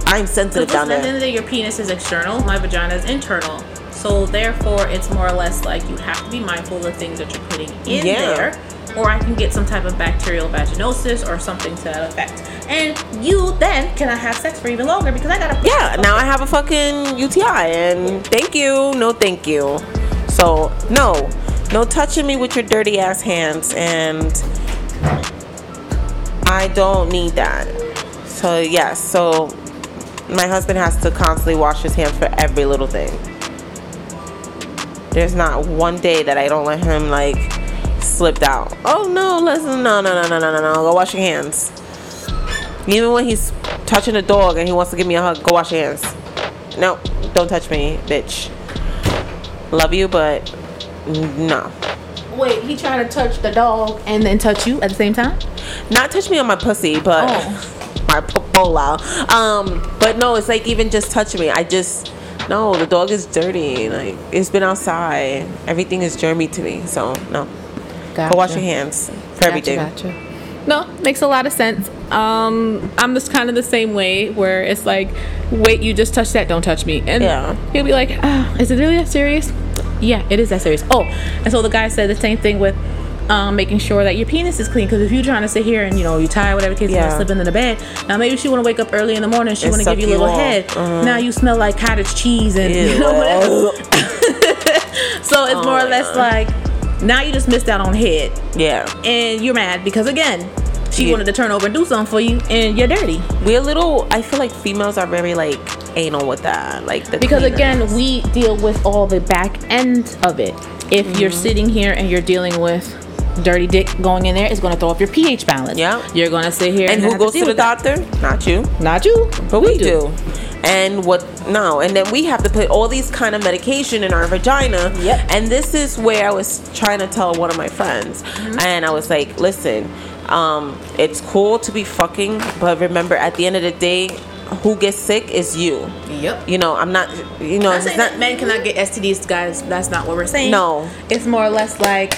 I'm sensitive
Because
down
at the end
there.
of the day, your penis is external, my vagina is internal. So therefore, it's more or less like you have to be mindful of the things that you're putting in
Yeah.
there, or I can get some type of bacterial vaginosis or something to that effect. And you then cannot have sex for even longer because I got a
Yeah, now I have a fucking UTI, and thank you, no thank you. So no, no touching me with your dirty ass hands, and I don't need that. So yes, so my husband has to constantly wash his hands for every little thing. There's not one day that I don't let him like slipped out. Oh no, listen, no, no, no, no, no, no, no. Go wash your hands. Even when he's touching a dog and he wants to give me a hug, go wash your hands. No, don't touch me, bitch. Love you, but no.
Wait, he tried to touch the dog and then touch you at the same time?
Not touch me on my pussy, but
Oh.
my popola. Um, but no, it's like even just touching me. I just no, the dog is dirty. Like it's been outside. Everything is germy to me. So no. Go wash your hands for everything.
Gotcha. no, makes a lot of sense. Um, I'm just kind of the same way where it's like, wait, you just touched that, don't touch me, and
Yeah.
he'll be like, ah, is it really that serious? Yeah, it is that serious. Oh, and so the guy said the same thing with. Um, making sure that your penis is clean because if you're trying to sit here and you know you're tired whatever case
Yeah.
slip into the bed now maybe she want to wake up early in the morning she want to give you a little
off.
head
Uh-huh.
now you smell like cottage cheese and you know whatever so it's
Oh
more or less
God.
like now you just missed out on head
yeah.
and you're mad because again she
Yeah.
wanted to turn over and do something for you and you're dirty
We're a little. I feel like females are very like anal with that. Like the
because
cleaners.
again we deal with all the back end of it if you're
Mm-hmm.
sitting here and you're dealing with dirty dick going in there is going to throw off your pH balance
Yeah.
you're going to sit here
And
and,
who goes
deal
to the
that.
doctor? Not you.
not you
But we, do. And what no, and then we have to put all these kind of medication in our vagina.
Yep.
And this is where I was trying to tell one of my friends.
Mm-hmm.
And I was like, listen, um, it's cool to be fucking, but remember at the end of the day, who gets sick is you.
yep
You know, I'm not you know,
I'm
it's not
men cannot get STDs, guys. That's not what we're saying.
No.
it's more or less like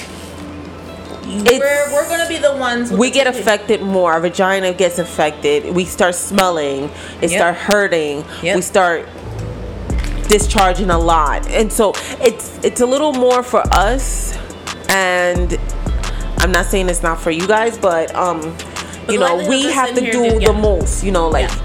we're we're gonna be the ones.
we get affected more. Our vagina gets affected. We start smelling. It
Yep.
start hurting.
Yep.
We start discharging a lot, and so it's it's a little more for us. And I'm not saying it's not for you guys, but um,
But
you know, we have to do
do-
the
yeah.
most. You know, like.
Yeah.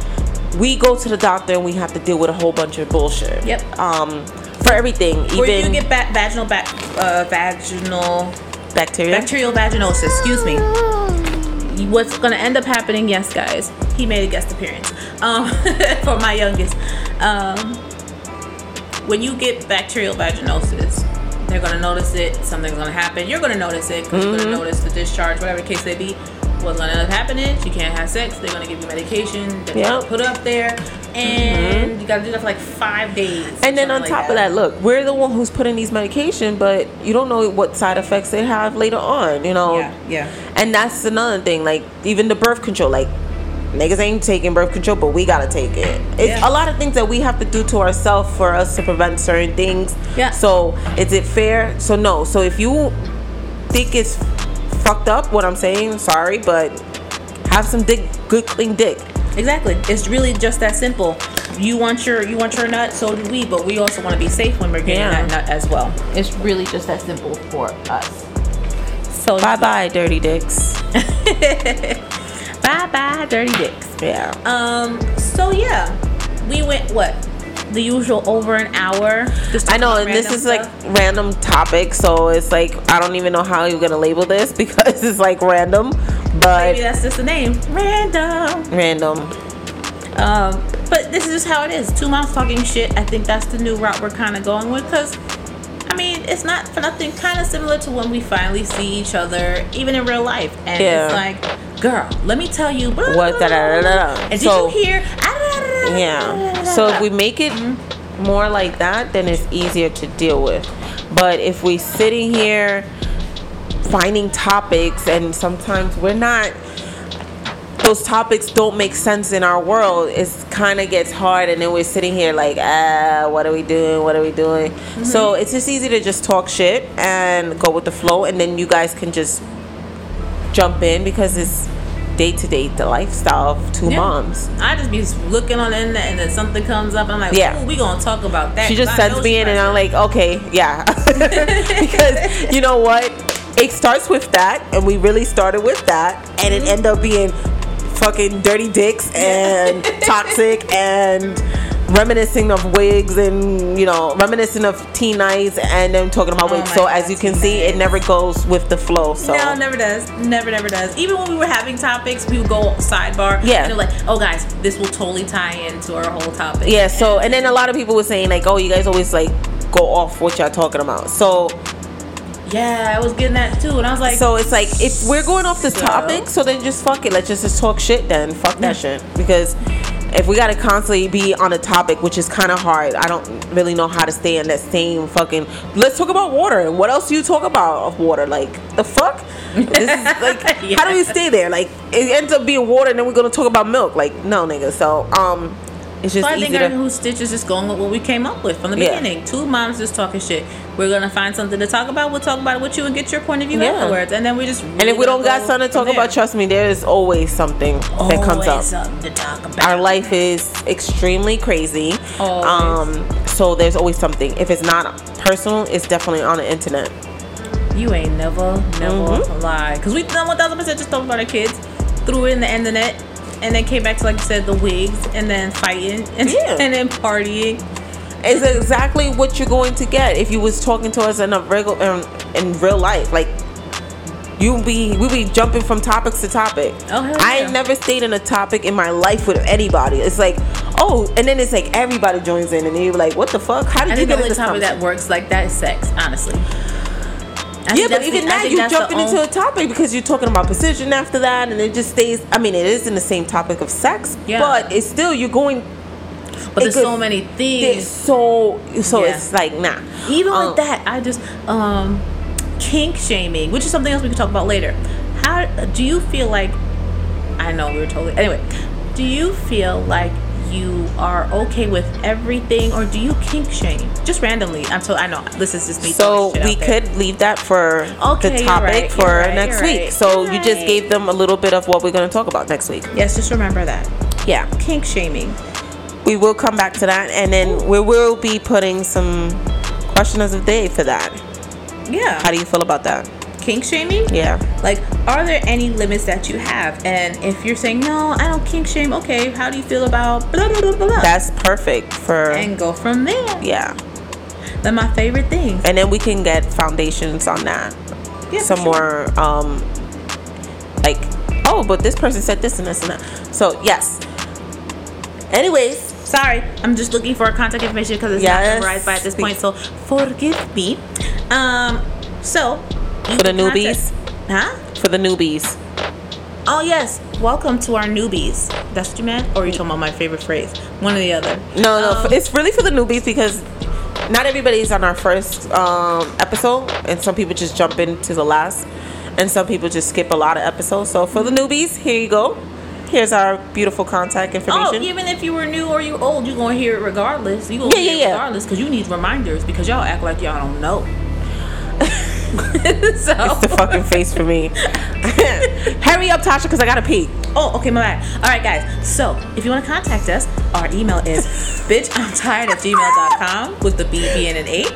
We go to the doctor and we have to deal with a whole bunch of bullshit.
Yep.
Um, for everything,
Where you get ba- vaginal back, uh, vaginal
bacteria.
bacterial vaginosis. Excuse me. What's gonna end up happening? Yes, guys. He made a guest appearance. Um, for my youngest. Um, when you get bacterial vaginosis, they're gonna notice it. Something's gonna happen. You're gonna notice it because you're gonna notice the discharge, whatever the case may be. What's gonna end up happening? She can't have sex. They're gonna give you medication. They're
Yep.
gonna put up there, and mm-hmm. you gotta do that for like five days.
And then on
like
top of that, look, we're the one who's putting these medication, but you don't know what side effects they have later on, you know.
Yeah, yeah.
And that's another thing, like even the birth control, like niggas ain't taking birth control, but we gotta take it. It's
Yeah.
a lot of things that we have to do to ourselves for us to prevent certain things.
Yeah.
So is it fair? So no. So if you think it's fucked up, what I'm saying, sorry, but have some dick, good clean dick.
Exactly. It's really just that simple. You want your you want your nut, so do we, but we also want to be safe when we're getting
Yeah.
that nut as well. It's really just that simple for us. So
Bye bye, dirty dicks.
bye bye, dirty dicks.
Yeah.
Um. So yeah, we went what the usual over an hour.
I know, and this is like random topic, so it's like I don't even know how you're gonna label this because it's like random, but
maybe that's just the name, random.
random.
Um, but this is just how it is. Two moms talking shit. I think that's the new route we're kind of going with because, I mean, it's not for nothing. Kind of similar to when we finally see each other, even in real life, and
Yeah.
it's like, girl, let me tell you. blah,
What.
And
So-
did you hear? Ah,
Yeah. So if we make it more like that, then it's easier to deal with. But if we sitting here finding topics and sometimes we're not those topics don't make sense in our world it's kind of gets hard and then we're sitting here like ah what are we doing what are we doing so it's just easy to just talk shit and go with the flow and then you guys can just jump in because it's day to day the lifestyle of two
Yeah.
moms
I just be looking on the internet and then something comes up. I'm like,
Yeah.
we gonna talk about that.
she just sends me in and I'm like, okay, yeah. because you know what? It starts with that, and we really started with that, and it ended up being fucking dirty dicks and toxic and reminiscing of wigs and you know reminiscing of teen nights and then talking about
Oh
wigs. So
God,
as you can see, it never goes with the flow. So
No, never does. Never, never does. Even when we were having topics, we would go sidebar.
Yeah.
And like, oh, guys, this will totally tie into our whole topic.
yeah. So and then a lot of people were saying like, oh, you guys always like go off what y'all talking about. So
Yeah, I was getting that too. And I was like,
So it's like if we're going off the
So?
topic, so then just fuck it. Let's just, just talk shit then. Fuck that shit. Because if we gotta constantly be on a topic, which is kind of hard, I don't really know how to stay in that same fucking. Let's talk about water. And what else do you talk about of water? Like the fuck? This is like
Yeah.
how do we stay there? Like it ends up being water, and then we're gonna talk about milk. Like no, nigga. So um, It's just
so I think
to.
Who Stitch is just going with what we came up with from the
Yeah.
beginning. Two moms just talking shit. We're gonna find something to talk about. We'll talk about it with you and get your point of view
Yeah.
afterwards. And then we just
and if we don't got something to talk about, trust me, there is always something that comes up.
something to talk about.
Our life is extremely crazy.
Always.
Um, so there's always something. If it's not personal, it's definitely on the internet.
You ain't never, never
Mhm.
lie. Because we done 1000% just talking about our kids, threw it in the internet, and then came back to, like you said, the wigs, and then fighting, and,
Yeah.
and then partying.
is exactly what you're going to get if you was talking to us in a regular in, in real life. Like you be we be jumping from topics to topic.
Oh,
I
yeah.
ain't never stayed in a topic in my life with anybody. It's like oh, and then it's like everybody joins in, and you're like, what the fuck? How did
I
you get
the only topic that works like that is sex, honestly. I
Yeah, but even now
you're
jumping into a topic because you're talking about precision after that, and it just stays. I mean, it is in the same topic of sex,
Yeah.
but it's still you're going.
But there's
could-
so many things.
so so
Yeah.
it's like nah.
Even
Um,
with that, I just um kink shaming, which is something else we can talk about later. How do you feel like? I know we were totally anyway. Do you feel like you are okay with everything, or do you kink shame just randomly? I'm so I know this is just me.
So we could leave that for
Okay,
the topic
right,
for
right,
next week.
right,
So you just gave them a little bit of what we're going to talk about next week.
Yes, just remember that
Yeah,
kink shaming.
we will come back to that, and then we will be putting some questions of the day for that.
Yeah,
How do you feel about that?
Kink shaming.
Yeah,
Like, are there any limits that you have? And if you're saying no, I don't kink shame. Okay, how do you feel about blah blah blah blah? blah?
that's perfect for
and go from there.
yeah,
They're my favorite thing.
and then we can get foundations on that.
Yeah,
Some
sure.
more um like oh, but this person said this and this and that. So yes. Anyways,
Sorry, I'm just looking for contact information because it's
Yes.
not memorized by at this point. So forgive me. Um, so
For the newbies?
huh?
for the newbies.
Oh yes, welcome to our newbies. That's what you meant, or are you talking about my favorite phrase? One or the other.
No, no,
Um,
it's really for the newbies because not everybody's on our first um, episode, and some people just jump into the last, and some people just skip a lot of episodes. So for the newbies, here you go. Here's our beautiful contact information.
Oh,
information.
even if you were new or you old, you're gonna hear it regardless. You gonna
Yeah,
hear
yeah,
it regardless because you need reminders because y'all act like y'all don't know. so
it's the fucking face for me. Hurry up, Tasha, because I gotta pee.
Oh, okay, my bad. All right, guys. So, if you want to contact us, our email is bitchimtired at gmail.com with the B being an 8.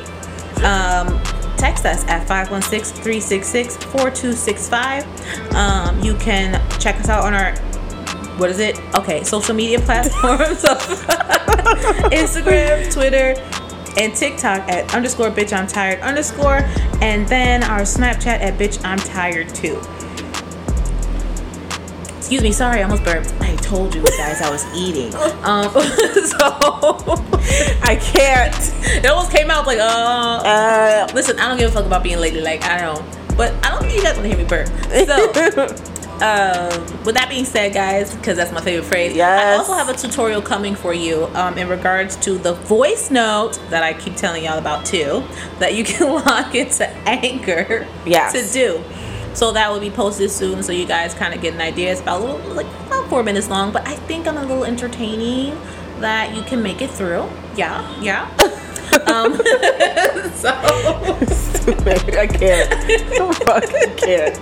Um, text us at 516-366-4265. Um, you can check us out on our, what is it? Okay, social media platforms Instagram, Twitter, and TikTok at underscore bitch I'm tired underscore, and then our Snapchat at bitch I'm tired too. Excuse me, sorry, I almost burped. I told you guys I was eating. Um, so
I can't.
it almost came out like, uh,
Uh,
listen, I don't give a fuck about being lady. Like I don't, but I don't think you guys want to hear me burp. So, um, with that being said, guys, because that's my favorite phrase. I also have a tutorial coming for you um, in regards to the voice note that I keep telling y'all about too, that you can log into Anchor
Yes.
to do. So that will be posted soon, so you guys kind of get an idea. It's about a little, like about four minutes long, but I think I'm a little entertaining that you can make it through. Yeah, yeah. um, so
I can't. I fucking can't.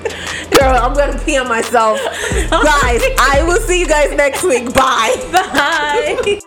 Girl, I'm gonna pee on myself. guys, I will see you guys next week. Bye.
bye.